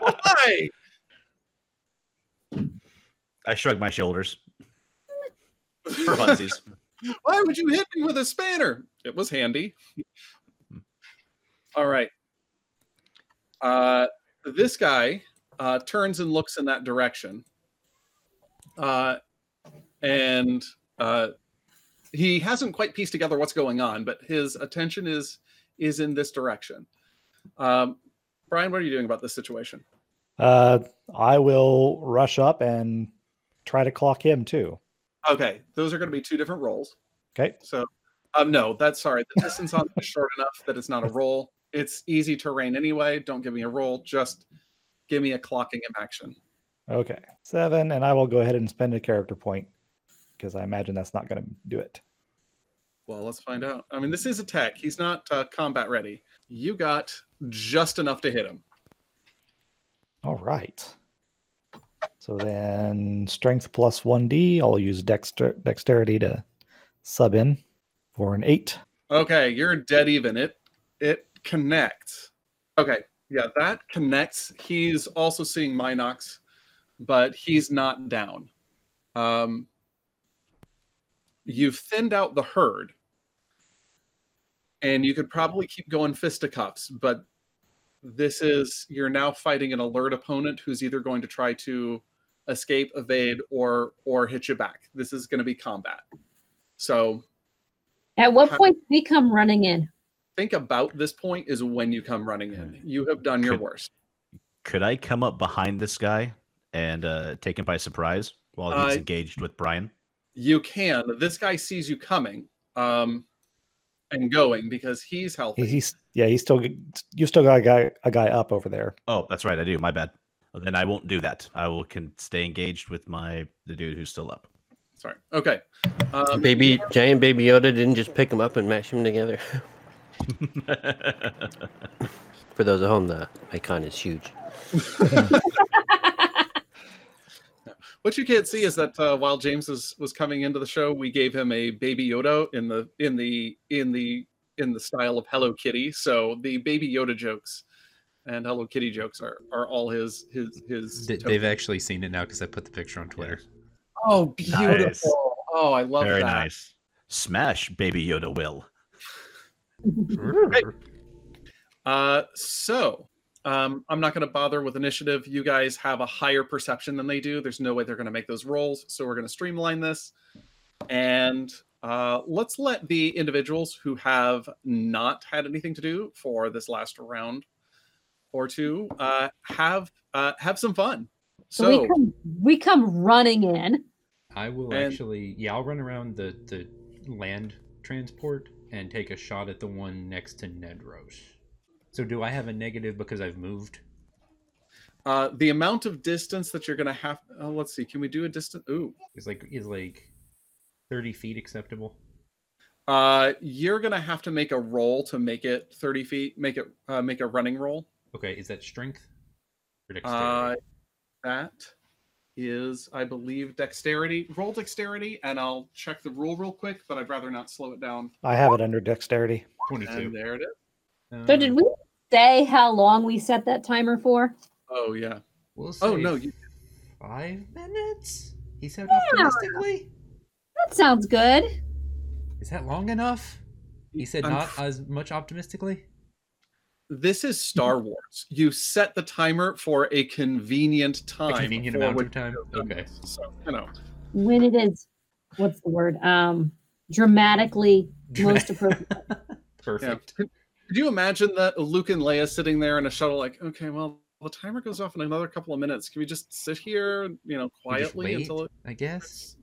Why?" I shrug my shoulders for funsies. Why would you hit me with a spanner? It was handy. All right. Uh, this guy uh, turns and looks in that direction. Uh, and uh, he hasn't quite pieced together what's going on, but his attention is is in this direction. Um, Brian, what are you doing about this situation? Uh, I will rush up and try to clock him too. Okay, those are going to be two different roles. Okay. So, um, no, that's sorry. The distance on is short enough that it's not a roll. It's easy terrain anyway. Don't give me a roll. Just give me a clocking him action. Okay. Seven, and I will go ahead and spend a character point because I imagine that's not going to do it. Well, let's find out. I mean, this is a tech. He's not uh, combat ready. You got just enough to hit him. All right. So then strength plus 1d. I'll use dexter- dexterity to sub in for an eight. Okay, you're dead even. It it connects. Okay, yeah, that connects. He's also seeing mynocks, but he's not down. Um, you've thinned out the herd, and you could probably keep going fisticuffs, but this is you're now fighting an alert opponent who's either going to try to escape, evade, or or hit you back. This is going to be combat. So At what point did we come running in? Think about this point is when you come running in. You have done your Could- worst. Could I come up behind this guy and uh, take him by surprise while he's Uh, engaged with Brian? You can. This guy sees you coming um, and going because he's healthy. He- He's yeah, he's still you still got a guy a guy up over there. Oh, that's right. I do. My bad. Well, then I won't do that. I will can stay engaged with my the dude who's still up. Sorry. Okay. Um, baby giant baby Yoda didn't just pick them up and mash them together. For those at home, the icon is huge. what you can't see is that uh, while James was, was coming into the show, we gave him a baby Yoda in the in the in the in the style of Hello Kitty. So the baby Yoda jokes and Hello Kitty jokes are are all his his his. Th- They've actually seen it now because I put the picture on Twitter. Oh, beautiful! Nice. Oh, I love Very that. nice. Smash, baby Yoda will. Uh, so um, I'm not going to bother with initiative. You guys have a higher perception than they do. There's no way they're going to make those rolls. So we're going to streamline this. And uh, let's let the individuals who have not had anything to do for this last round or two uh, have uh, have some fun. So, So we come we come running in. I will And- actually, yeah, I'll run around the the land transport and take a shot at the one next to Nedros. So do I have a negative because I've moved? uh, the amount of distance that you're going to have. Uh, let's see. Can we do a distance? Ooh. Is like is like thirty feet acceptable? Uh, you're going to have to make a roll to make it 30 feet. Make it uh, make a running roll. Okay, is that strength or Uh, that is, I believe, dexterity. Roll dexterity, and I'll check the rule real quick, but I'd rather not slow it down. I have it under dexterity. And Twenty-two. there it is. So Um, did we say how long we set that timer for? Oh yeah. We'll Oh no, you, five minutes. He said Yeah. optimistically. That sounds good. Is that long enough? He said I'm- not as much optimistically. This is Star Wars. You set the timer for a convenient time. A convenient amount when of time. Okay. So you know. When it is what's the word? Um dramatically most appropriate. Yeah. Perfect. Could, could you imagine that Luke and Leia sitting there in a shuttle, like, okay, well, the timer goes off in another couple of minutes. Can we just sit here, you know, quietly wait, until it? I guess.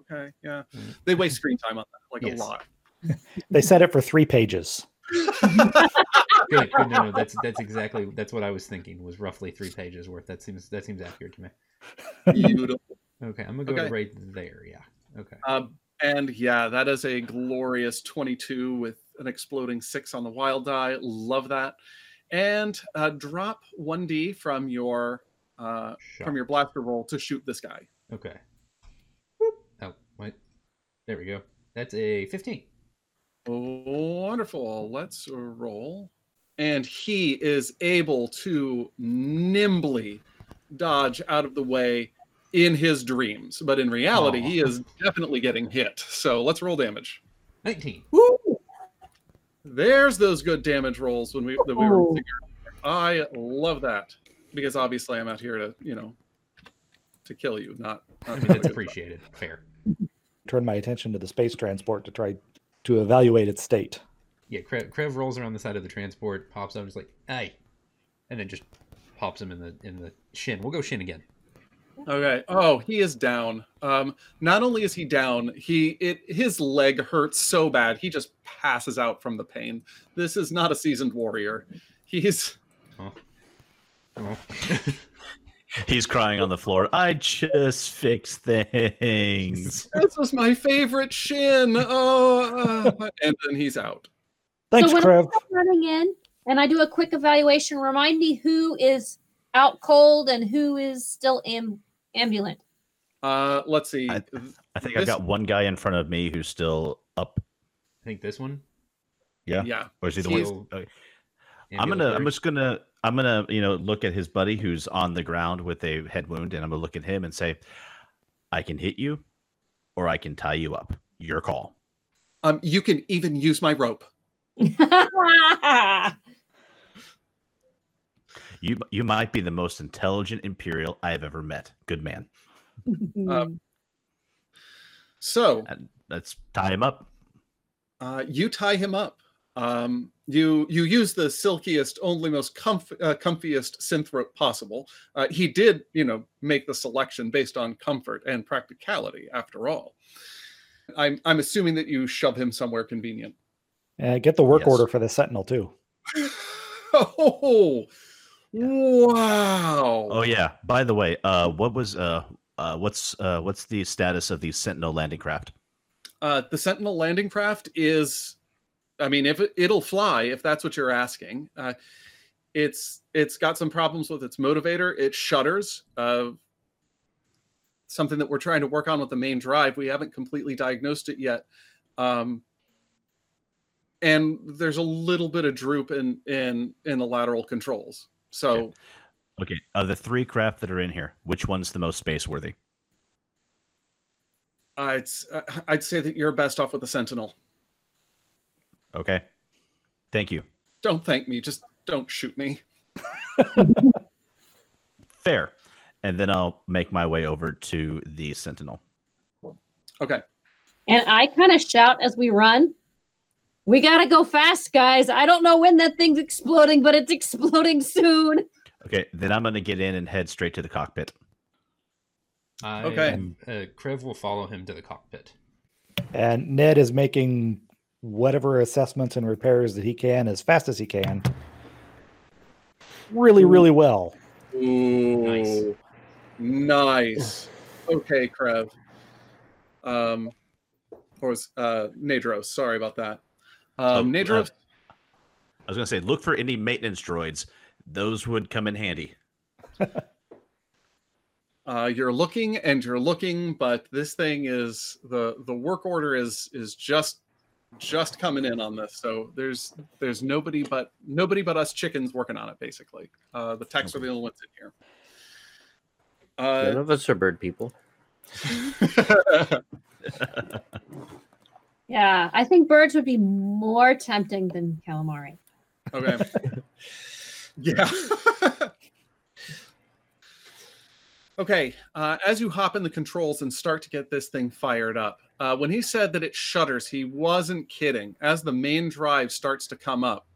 Okay, yeah. Mm. They waste screen time on that, like Yes. a lot. They set it for three pages. Good, good. No, no, that's that's exactly that's what I was thinking. Was roughly three pages worth. That seems that seems accurate to me. Beautiful. Okay, I'm gonna go Okay. right there. Yeah. Okay. Um, and yeah, that is a glorious 22 with an exploding six on the wild die. Love that. And uh, drop 1d from your uh, Shot. from your blaster roll to shoot this guy. Okay. Whoop. Oh, wait. There we go. That's a 15. Wonderful. Let's roll. And he is able to nimbly dodge out of the way in his dreams. But in reality, Aw. he is definitely getting hit. So let's roll damage. 19. There's those good damage rolls when we that we were figuring. I love that because obviously I'm out here to you know to kill you, not. I mean, to that's do it. appreciated. Fair. Turn my attention to the space transport to try to evaluate its state. Yeah, Krev, Krev rolls around the side of the transport, pops up, and is like, "Hey," and then just pops him in the in the shin. We'll go shin again. Okay. Oh, he is down. Um, not only is he down, he it his leg hurts so bad he just passes out from the pain. This is not a seasoned warrior. He's Oh. He's crying on the floor. I just fix things. this was my favorite shin. Oh, uh," and then he's out. Thanks, so when Krev. I'm running in and I do a quick evaluation, remind me who is out cold and who is still am- ambulant. Uh, let's see. I- I think I've got one guy in front of me who's still up. I think this one. Yeah. yeah. Or is he the He's- one? okay. I'm gonna. I'm just gonna. I'm gonna. You know, look at his buddy who's on the ground with a head wound, and I'm gonna look at him and say, "I can hit you, or I can tie you up. Your call." Um, you can even use my rope. You you might be the most intelligent Imperial I have ever met. Good man. Uh, So And let's tie him up. uh, you tie him up. Um, you you use the silkiest, only most comf- uh, comfiest synth rope possible. Uh, he did, you know, make the selection based on comfort and practicality. After all, I'm I'm assuming that you shove him somewhere convenient. Uh, get the work Yes. order for the Sentinel too. oh, wow! Oh yeah. By the way, uh, what was uh, uh, what's uh, what's the status of the Sentinel landing craft? Uh, the Sentinel landing craft is, I mean, if it, it'll fly, if that's what you're asking. Uh, it's it's got some problems with its motivator. It shudders. Uh, something that we're trying to work on with the main drive. We haven't completely diagnosed it yet. Um, and there's a little bit of droop in in in the lateral controls. So Okay, of the three craft that are in here, which one's the most space worthy? I'd uh, I'd say that you're best off with the Sentinel. Okay, thank you. Don't thank me. Just don't shoot me. Fair. And then I'll make my way over to the Sentinel. Okay. and I kind of shout as we run. We gotta go fast, guys. I don't know when that thing's exploding, but it's exploding soon. Okay, then I'm going to get in and head straight to the cockpit. I, Okay. Uh, Krev will follow him to the cockpit. And Ned is making whatever assessments and repairs that he can as fast as he can. Really, really well. Ooh, nice. Okay, Krev. Um, or was uh Nadros? Sorry about that. Um, Oh, uh, I was going to say, look for any maintenance droids. Those would come in handy. Uh, you're looking and you're looking, but this thing is the the work order is is just just coming in on this. So there's there's nobody but nobody but us chickens working on it. Basically, uh, the techs are the only ones in here. Uh, None of us are bird people. Yeah, I think birds would be more tempting than calamari. Okay. yeah. okay. Uh, as you hop in the controls and start to get this thing fired up, uh, when he said that it shudders, he wasn't kidding. As the main drive starts to come up,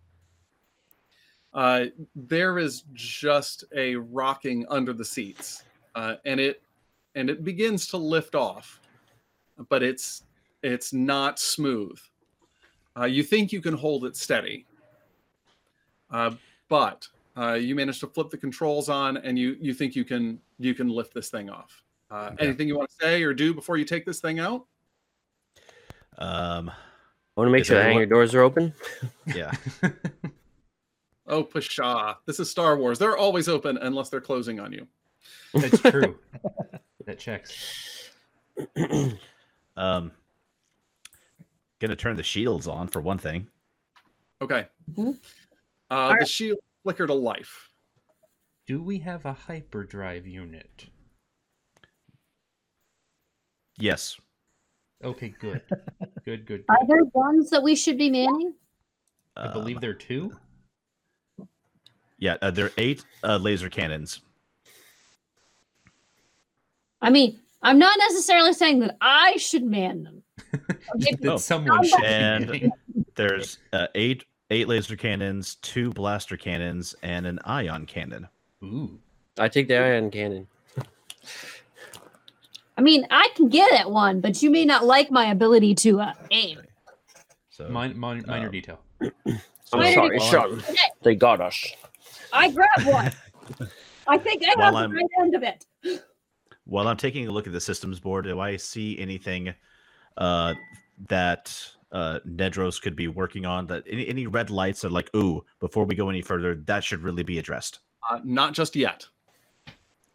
uh, there is just a rocking under the seats, uh, and it and it begins to lift off, but it's it's not smooth. Uh, you think you can hold it steady, uh, but uh, you manage to flip the controls on, and you you think you can you can lift this thing off. Uh, Okay. Anything you want to say or do before you take this thing out? Um, I want to make sure the everyone- hangar doors are open. yeah. Oh, pshaw! This is Star Wars. They're always open unless they're closing on you. That's true. that checks. Um, gonna turn the shields on for one thing. Okay. Mhm. Uh, the shield flicker to life. Do we have a hyperdrive unit? Yes. Okay, good. Good, good. Are there guns that we should be manning? I believe there are two. Yeah, uh, there are eight uh, laser cannons. I mean, I'm not necessarily saying that I should man them. Okay, that Oh. someone should And- There's uh, eight eight laser cannons, two blaster cannons, and an ion cannon. Ooh. I take the ion cannon. I mean, I can get at one, but you may not like my ability to uh, aim. So Min- min- minor um, detail. I'm Why sorry, did Sean. Okay, They got us. I grab one. I think I While have the I'm- right end of it. While I'm taking a look at the systems board, do I see anything uh, that uh, Nedros could be working on? That any, any red lights are like, ooh, before we go any further, that should really be addressed. Uh, not just yet.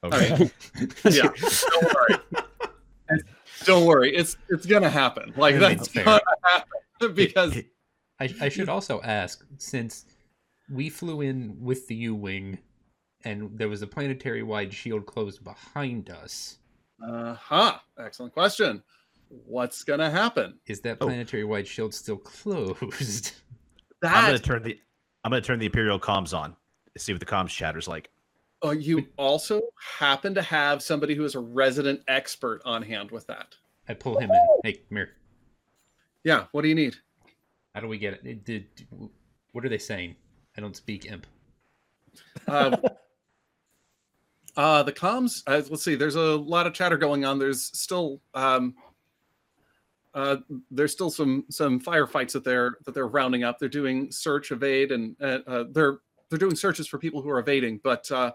Okay. Yeah. Don't worry. Don't worry. It's it's gonna happen. Like Yeah, that's that's gonna happen because I, I should also ask since we flew in with the U Wing and there was a planetary wide shield closed behind us, uh huh. Excellent question. What's gonna happen? is that Oh. planetary wide shield still closed? I'm gonna turn the I'm gonna turn the Imperial comms on. See what the comms chatter's like. uh, you also happen to have somebody who is a resident expert on hand with that. I pull him in. Hey, come here. Yeah. What do you need? How do we get it? it did, what are they saying? I don't speak imp. Uh, uh, the comms. Uh, let's see. There's a lot of chatter going on. There's still um, uh, there's still some some firefights that they're that they're rounding up. They're doing search, evade, and uh, uh, they're they're doing searches for people who are evading. But uh,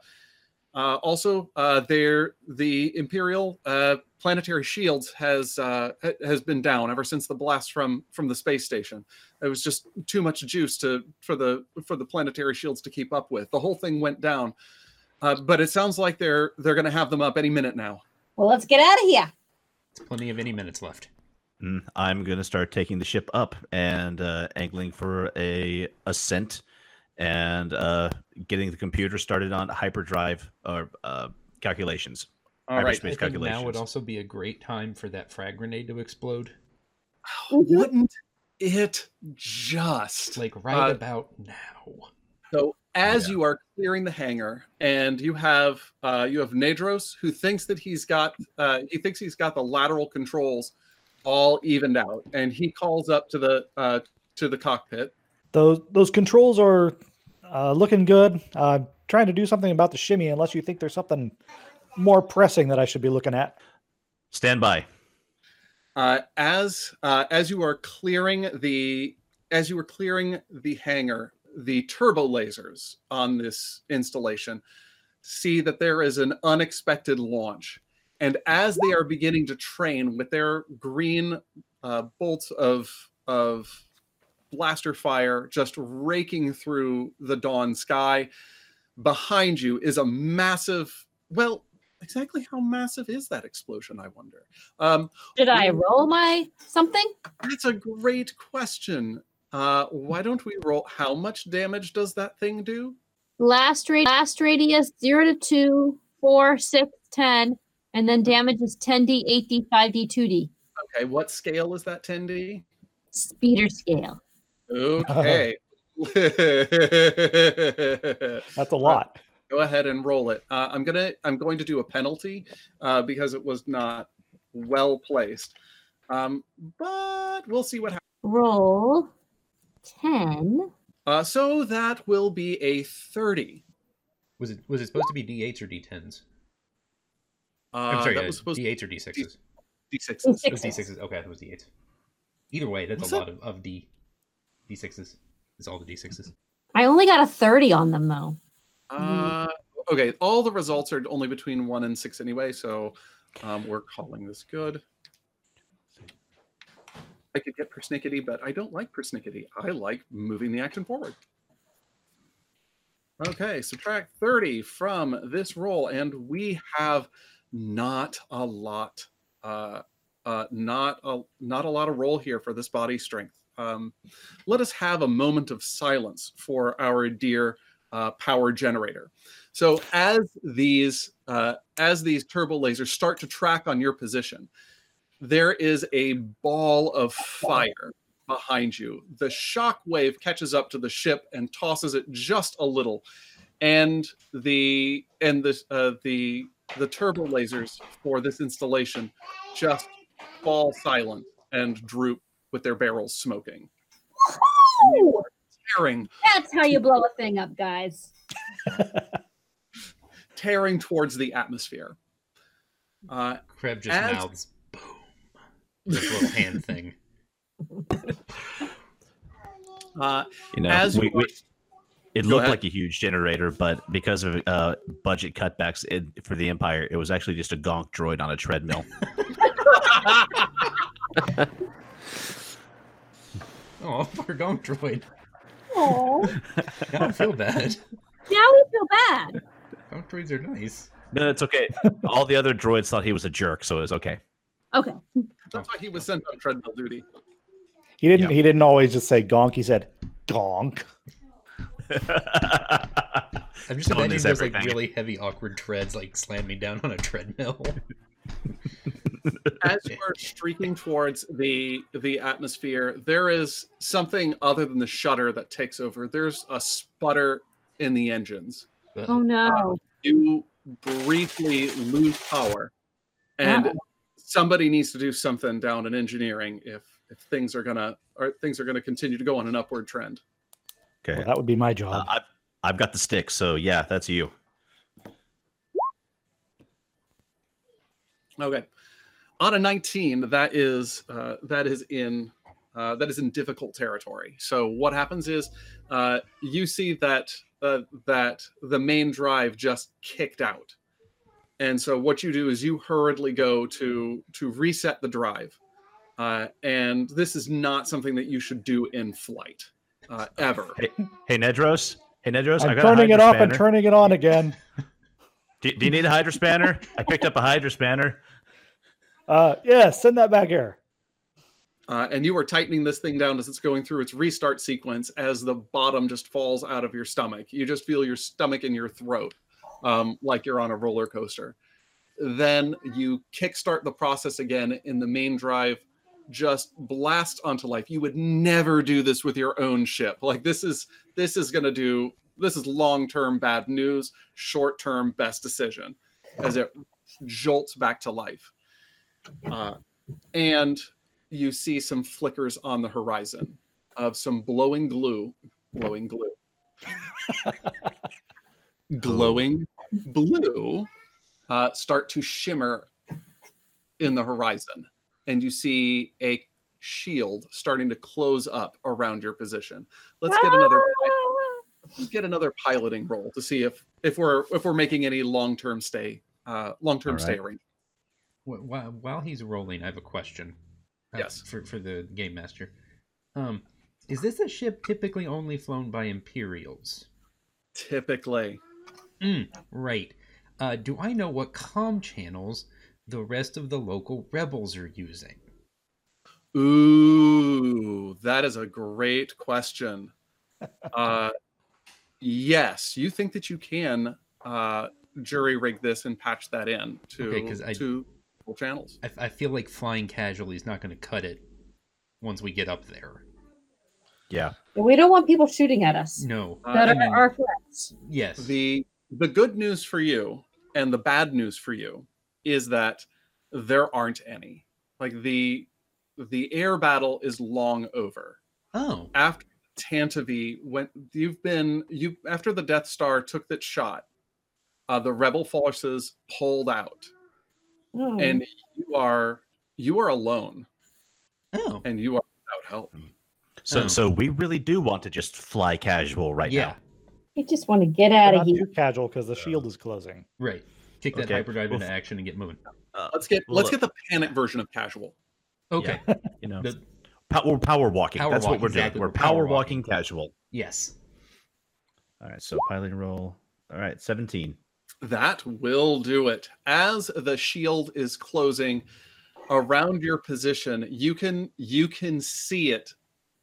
uh, also, uh, they're the Imperial uh, planetary shields has uh, has been down ever since the blast from from the space station. It was just too much juice to for the for the planetary shields to keep up with. The whole thing went down. Uh, but it sounds like they're they're going to have them up any minute now. Well, let's get out of here. It's plenty of any minutes left. Mm, I'm gonna start taking the ship up and uh, angling for a ascent and uh, getting the computer started on hyperdrive or uh, calculations. All right. Hyperspace I think now would also be a great time for that frag grenade to explode. Wouldn't it just Like right Uh, about now. so as Yeah. you are clearing the hangar and you have uh, you have Nadros who thinks that he's got uh, he thinks he's got the lateral controls all evened out and he calls up to the uh, to the cockpit Those those controls are uh, looking good. Uh, trying to do something about the shimmy, unless you think there's something more pressing that I should be looking at. Stand by. uh, as uh, as you are clearing the as you are clearing the hangar, the turbo lasers on this installation see that there is an unexpected launch, and as they are beginning to train with their green uh, bolts of of blaster fire just raking through the dawn sky, behind you is a massive. Well, exactly how massive is that explosion? I wonder. Um, Did I roll my something? that's a great question. Uh, why don't we roll? How much damage does that thing do? Last rate, last radius zero to two, four, six, ten, and then damage is 10d, 8d, 5d, 2d. Okay, what scale is that 10D? Speeder scale. Okay. That's a lot. Go ahead and roll it. Uh, I'm gonna. I'm going to do a penalty uh, because it was not well placed. Um, but we'll see what happens. Roll 10. Uh, so that will be a 30. Was it was it supposed to be D8s or D10s? Uh, I'm sorry, that uh, was supposed D8s or D6s? to be D6. It was Sixes. D6s. Okay, it was D8s. Either way, that's Was a it? lot of, of D. d6s. It's all the d6s. I only got a 30 on them though. Uh, okay, all the results are only between one and six anyway, so um, we're calling this good. I could get persnickety, but I don't like persnickety. I like moving the action forward. Okay, subtract 30 from this roll, and we have not a lot, uh, uh, not a not a lot of role here for this body strength. Um, let us have a moment of silence for our dear uh, power generator. So as these uh, as these turbo lasers start to track on your position, there is a ball of fire behind you. The shock wave catches up to the ship and tosses it just a little, and the and the uh, the the turbo lasers for this installation just fall silent and droop with their barrels smoking. Tearing That's how you blow a thing up, guys. tearing towards the atmosphere. Uh, Krev just As- mouths boom. This little hand thing. uh, You know, as we, we, are- it Go looked ahead. like a huge generator, but because of uh, budget cutbacks it, for the Empire, it was actually just a gonk droid on a treadmill. Oh, poor Gonk Droid. Oh, I don't feel bad. now we feel bad. Gonk Droids are nice. no, it's okay. All the other droids thought he was a jerk, so it was okay. Okay. that's why he was sent on treadmill duty. He didn't. Yeah. He didn't always just say gonk. He said donk. I'm just Tone imagining is those like really heavy, awkward treads like slamming down on a treadmill. As we're streaking towards the the atmosphere, there is something other than the shutter that takes over. There's a sputter in the engines. Oh no. Um, you briefly lose power, and Uh-oh. somebody needs to do something down in engineering if if things are gonna or things are gonna continue to go on an upward trend. Okay. Well, that would be my Uh, job. I've, I've got the stick, so yeah, that's you. Okay. On a 19, that is uh, that is in uh, that is in difficult territory. So what happens is uh, you see that uh, that the main drive just kicked out, and so what you do is you hurriedly go to to reset the drive, uh, and this is not something that you should do in flight uh, ever. Hey, Nedros. Hey, Nedros. I I'm got turning it off and turning it on again. Do, do you need a hydrospanner? I picked up a hydrospanner. Uh, yeah, send that back here. uh, and you are tightening this thing down as it's going through its restart sequence as the bottom just falls out of your stomach. You just feel your stomach in your throat, um, like you're on a roller coaster. Then you kickstart the process again in the main drive, just blast onto life. You would never do this with your own ship. Like this is this is gonna do this is long-term bad news, short-term best decision as it jolts back to life. Uh, and you see some flickers on the horizon of some glowing glue, glowing glue, glowing blue uh, start to shimmer in the horizon. And you see a shield starting to close up around your position. Let's get another let's get another piloting roll to see if if we're if we're making any long-term stay uh long-term All stay right. arrangements. Wh- While, while he's rolling, I have a question. uh, Yes. For for the game master. Um, is this a ship typically only flown by Imperials? Typically. Mm, right. Uh, do I know what com channels the rest of the local rebels are using? Ooh, that is a great question. Uh, yes, you think that you can uh, jury rig this and patch that in to Okay, 'cause I- to full channels. I, I feel like flying casually is not going to cut it once we get up there. Yeah. We don't want people shooting at us No. Uh, that I are mean- our friends. Yes. the the good news for you and the bad news for you is that there aren't any. Like the the air battle is long over. oh. After Tantavi when you've been you after the Death Star took that shot, uh, the rebel forces pulled out. Oh. and you are you are alone Oh. and you are without help So, Oh. so we really do want to just fly casual right yeah, now. I just want to get out But of not here. casual because the shield is closing. right. Kick that Okay, hyperdrive well, into action and get moving. Uh, Let's get let's look, get the panic version of casual. Okay. you know, The- pow- we're power walking. Power That's walking, what we're exactly, doing. We're we're power power walking. walking casual. yes. All right, so piloting roll. All right, 17. That will do it. As the shield is closing around your position, you can you can see it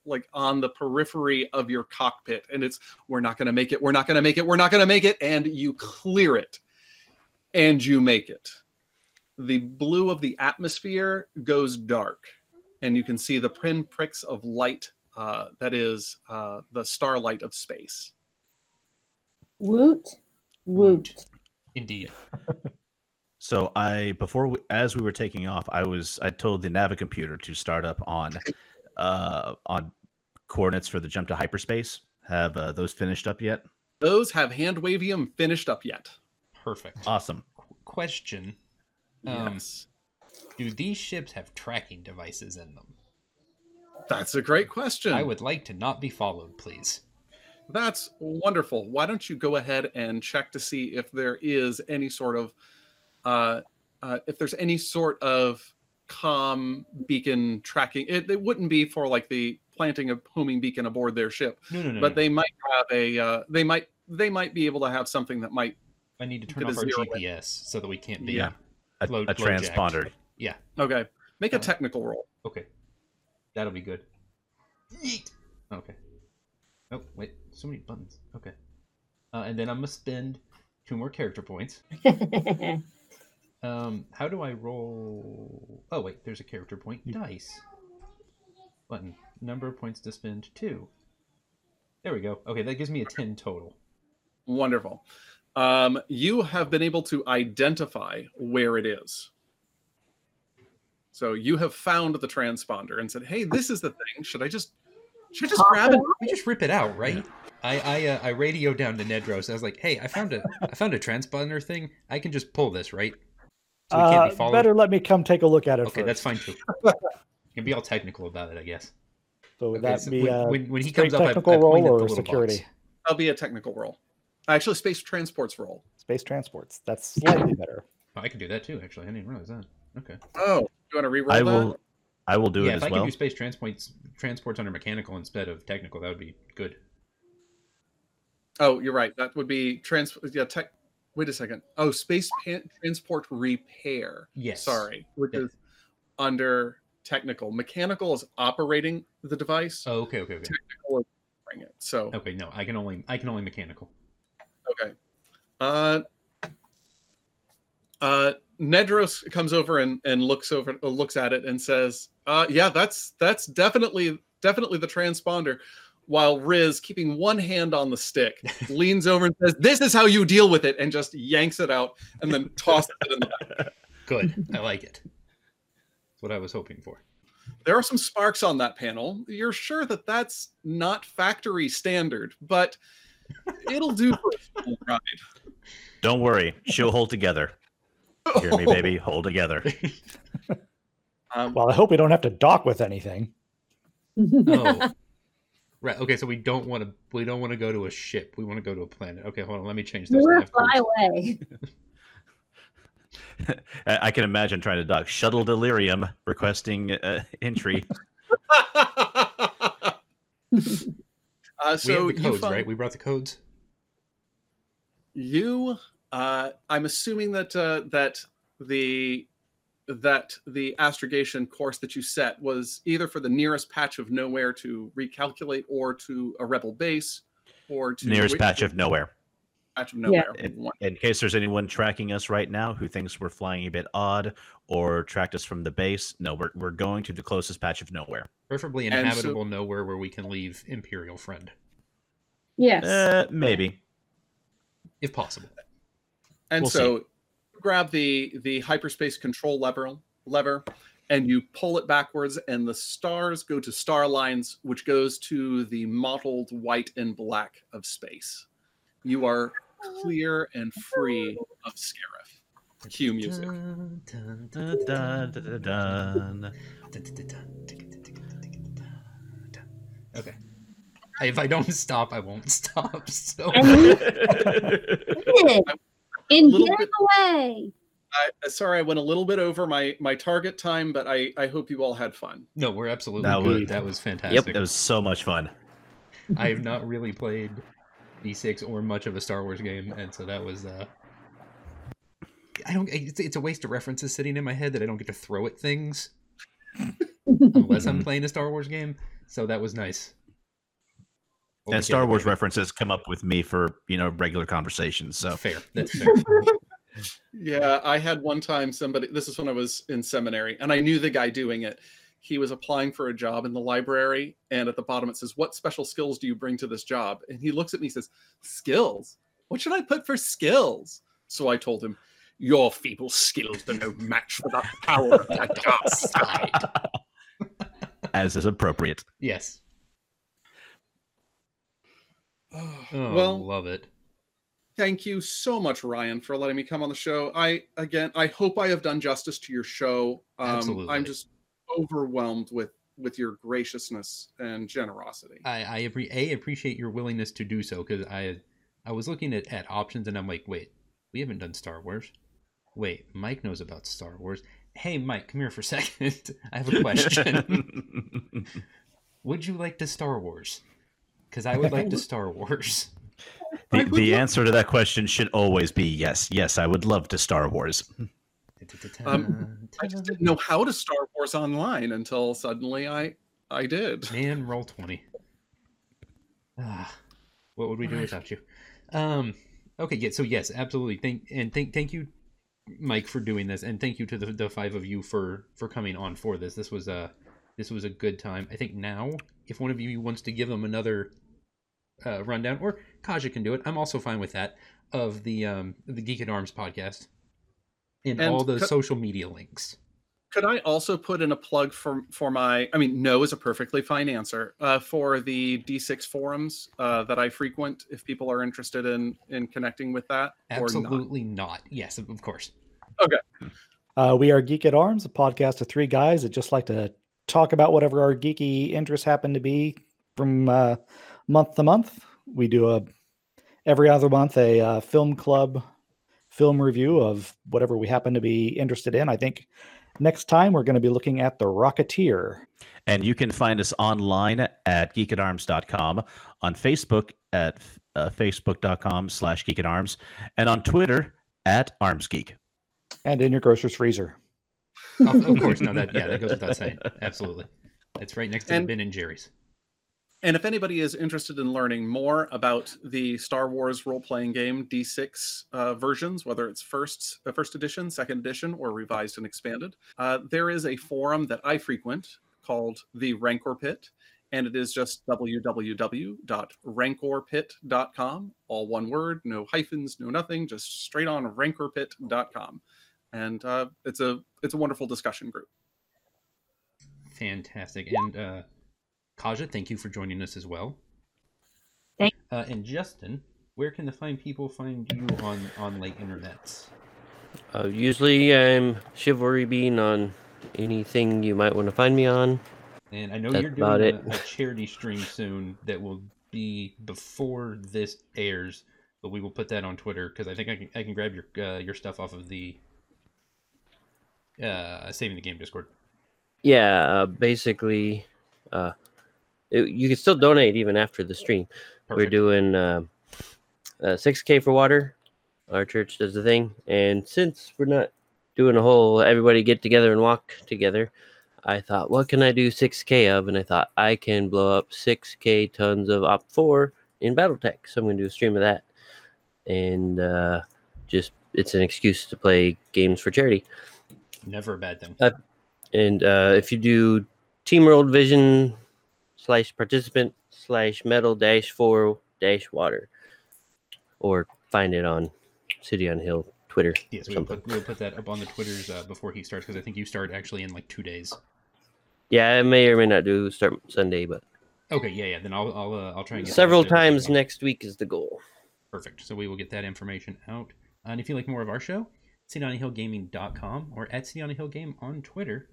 like on the periphery of your cockpit and it's we're not going to make it. We're not going to make it. We're not going to make it and you clear it. And you make it. The blue of the atmosphere goes dark and you can see the pinpricks of light uh, that is uh, the starlight of space. Woot, woot. Indeed. So I before we, as we were taking off, I was I told the navicomputer to start up on uh on coordinates for the jump to hyperspace. Have uh, those finished up yet? Those have hand wavium finished up yet. Perfect. Awesome. Qu- Question: Um, yes. Do these ships have tracking devices in them? That's a great question. I would like to not be followed, please. That's wonderful. Why don't you go ahead and check to see if there is any sort of uh, uh if there's any sort of com beacon tracking. It, it wouldn't be for like the planting a homing beacon aboard their ship, No, no, no. but no. they might have a uh, they might they might be able to have something that might I need to turn off our zero in. GPS so that we can't be. Yeah. A, Low- a low jacked. transponder. Yeah. okay. Make a technical roll. Okay. That'll be good. Yeet. Okay. Oh wait, so many buttons. Okay. Uh, and then I'm gonna spend two more character points. Um, how do I roll? Oh wait, there's a character point dice button. Number of points to spend two. There we go. Okay, that gives me a ten total. Wonderful. Um, you have been able to identify where it is. So you have found the transponder and said, "Hey, this is the thing. Should I just should I just grab it?" We just rip it out, right? I I uh, I radioed down to Nedros. I was like, "Hey, I found a I found a transponder thing. I can just pull this, right? So we can't Uh, be followed." better let me come take a look at it Okay, first. that's fine too. You can be all technical about it, I guess. So would Okay, that so be when, when, when he comes up, I, I, roll or security? Box. That'll be a technical roll. Actually, space transports roll. space transports? That's slightly better. Oh, I can do that too. Actually, I didn't realize that. Okay. Oh, you want to re-roll I that? will I will do yeah, it if I well. can do space transports transports under mechanical instead of technical, that would be good. Oh, you're right. That would be trans. Yeah, tech. Wait a second. Oh, space pan- transport repair. Yes. Sorry, which Yeah. is under technical. Mechanical is operating the device. Oh, okay, okay, okay. Technical is bring it. So Okay, no, I can only I can only mechanical. Okay. Uh, uh, Nedros comes over and, and looks over uh, looks at it and says, uh, "Yeah, that's that's definitely definitely the transponder." While Riz, keeping one hand on the stick, leans over and says, "This is how you deal with it," and just yanks it out and then tosses it in the back. Good. I like it. That's what I was hoping for. There are some sparks on that panel. You're sure that that's not factory standard, but it'll do for a ride. Don't worry, she'll hold together. Hear me, baby, hold together. Um, Well, I hope we don't have to dock with anything. Oh. Right. Okay, so we don't want to we don't want to go to a ship. We want to go to a planet. Okay, hold on. Let me change this. We're nav codes. fly away. I I can imagine trying to dock shuttle Tydirium requesting uh, entry. Uh, We so have the codes, right? We brought the codes. you uh, i'm assuming that uh, that the that the astrogation course that you set was either for the nearest patch of nowhere to recalculate or to a rebel base or to Nearest patch of nowhere. Patch of nowhere In, in case there's anyone tracking us right now who thinks we're flying a bit odd or tracked us from the base, no, we're, we're going to the closest patch of nowhere. Preferably And so- inhabitable nowhere where we can leave Imperial friend, yes. Uh, maybe. if possible. and we'll see. so grab the the hyperspace control lever lever and you pull it backwards and the stars go to star lines which goes to the mottled white and black of space you are clear and free of Scarif. Cue music. Okay. If I don't stop, I won't stop. So in bit, way. I, uh, sorry, I went a little bit over my my target time, but I I hope you all had fun. No, we're absolutely that good. Was, that was fantastic. Yep, that was so much fun. I have not really played D6 or much of a Star Wars game, and so that was. uh I don't. It's, it's a waste of references sitting in my head that I don't get to throw at things unless I'm playing a Star Wars game. So that was nice. What And Star Wars game? references come up with me for you know regular conversations. So Fair. That's fair. Yeah, I had one time somebody. This is when I was in seminary, and I knew the guy doing it. He was applying for a job in the library, and at the bottom it says, "What special skills do you bring to this job?" And he looks at me and says, "Skills? What should I put for skills?" So I told him, "Your feeble skills are no match for the power of the dark side." as is appropriate. yes. Oh, well, love it. thank you so much, Ryan, for letting me come on the show. I again, I hope I have done justice to your show. Um, Absolutely. I'm just overwhelmed with with your graciousness and generosity. I, I appre- a appreciate your willingness to do so because I I was looking at, at options and I'm like, wait, we haven't done Star Wars. Wait, Mike knows about Star Wars. Hey, Mike, come here for a second. I have a question. would you like to Star Wars? Because I would like to Star Wars. The, the answer to that question should always be yes. Yes, I would love to Star Wars. Um, I just didn't know how to Star Wars online until suddenly I I did. Man, roll twenty. Ah, what would we do without you? Um. Okay. Yeah. So yes, absolutely. Thank and thank thank you, Mike, for doing this, and thank you to the, the five of you for for coming on for this. This was a this was a good time. I think now, if one of you wants to give them another uh, rundown, or Kaja can do it, I'm also fine with that. Of the um the Geek at Arms podcast, and, And all the co- social media links. Could I also put in a plug for for my? I mean, no is a perfectly fine answer uh, for the D6 forums uh, that I frequent. If people are interested in in connecting with that, or not. Absolutely not. Yes, of of course. Uh, we are Geek at Arms, a podcast of three guys that just like to talk about whatever our geeky interests happen to be from uh, month to month. We do a every other month a uh, film club film review of whatever we happen to be interested in. I think next time we're going to be looking at The Rocketeer. And you can find us online at geekatarms.com, on Facebook at uh, facebook.com slash geekatarms, and on Twitter at armsgeek. And in your grocer's freezer. of, of course, no, that yeah, that goes without saying. Absolutely, it's right next to And- the Ben and Jerry's. And if anybody is interested in learning more about the Star Wars role-playing game D6 uh, versions, whether it's first uh, first edition, second edition, or revised and expanded, uh, there is a forum that I frequent called the Rancor Pit, and it is just www.rancorpit.com, all one word, no hyphens, no nothing, just straight on rancorpit.com, and uh, it's a it's a wonderful discussion group. Fantastic, and uh, Kaja, thank you for joining us as well. Thank- Uh, and Justin, where can the fine people find you on on late internets? Uh, usually I'm Chivalry Bean on anything you might want to find me on. And I know That's you're about doing it. a, a charity stream soon that will be before this airs, but we will put that on Twitter because I think I can I can grab your uh, your stuff off of the uh, saving the game Discord. Yeah, uh, basically, uh, it, you can still donate even after the stream. We're Perfect. doing uh, uh, 6K for water. Our church does the thing, and since we're not doing a whole everybody get together and walk together, I thought, what can I do 6K of? And I thought I can blow up 6K tons of OpFor in BattleTech. So I'm going to do a stream of that, and uh, just it's an excuse to play games for charity. Never a bad thing. And uh, if you do Team World Vision slash participant slash metal dash four dash water, or find it on City on Hill Twitter. Yes, we'll put, we'll put that up on the Twitters uh, before he starts because I think you start actually in like two days. Yeah, I may or may not do start Sunday, but Okay, yeah, yeah. Then I'll I'll uh, I'll try and get several times next week is the goal. Perfect. So we will get that information out. Uh, and if you like more of our show, city on hill cityonahillgaming.com or at City on a Hill Game on Twitter.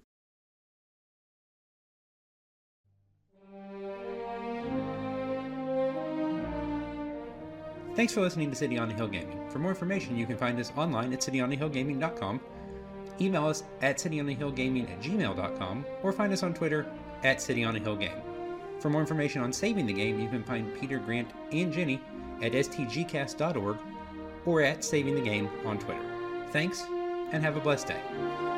Thanks for listening to City on the Hill Gaming. For more information, you can find us online at cityonthehillgaming.com, email us at cityonthehillgaming at gmail.com, or find us on Twitter at cityonthehillgame. For more information on saving the game, you can find Peter, Grant, and Jenny at stgcast.org or at Saving the Game on Twitter. Thanks, and have a blessed day.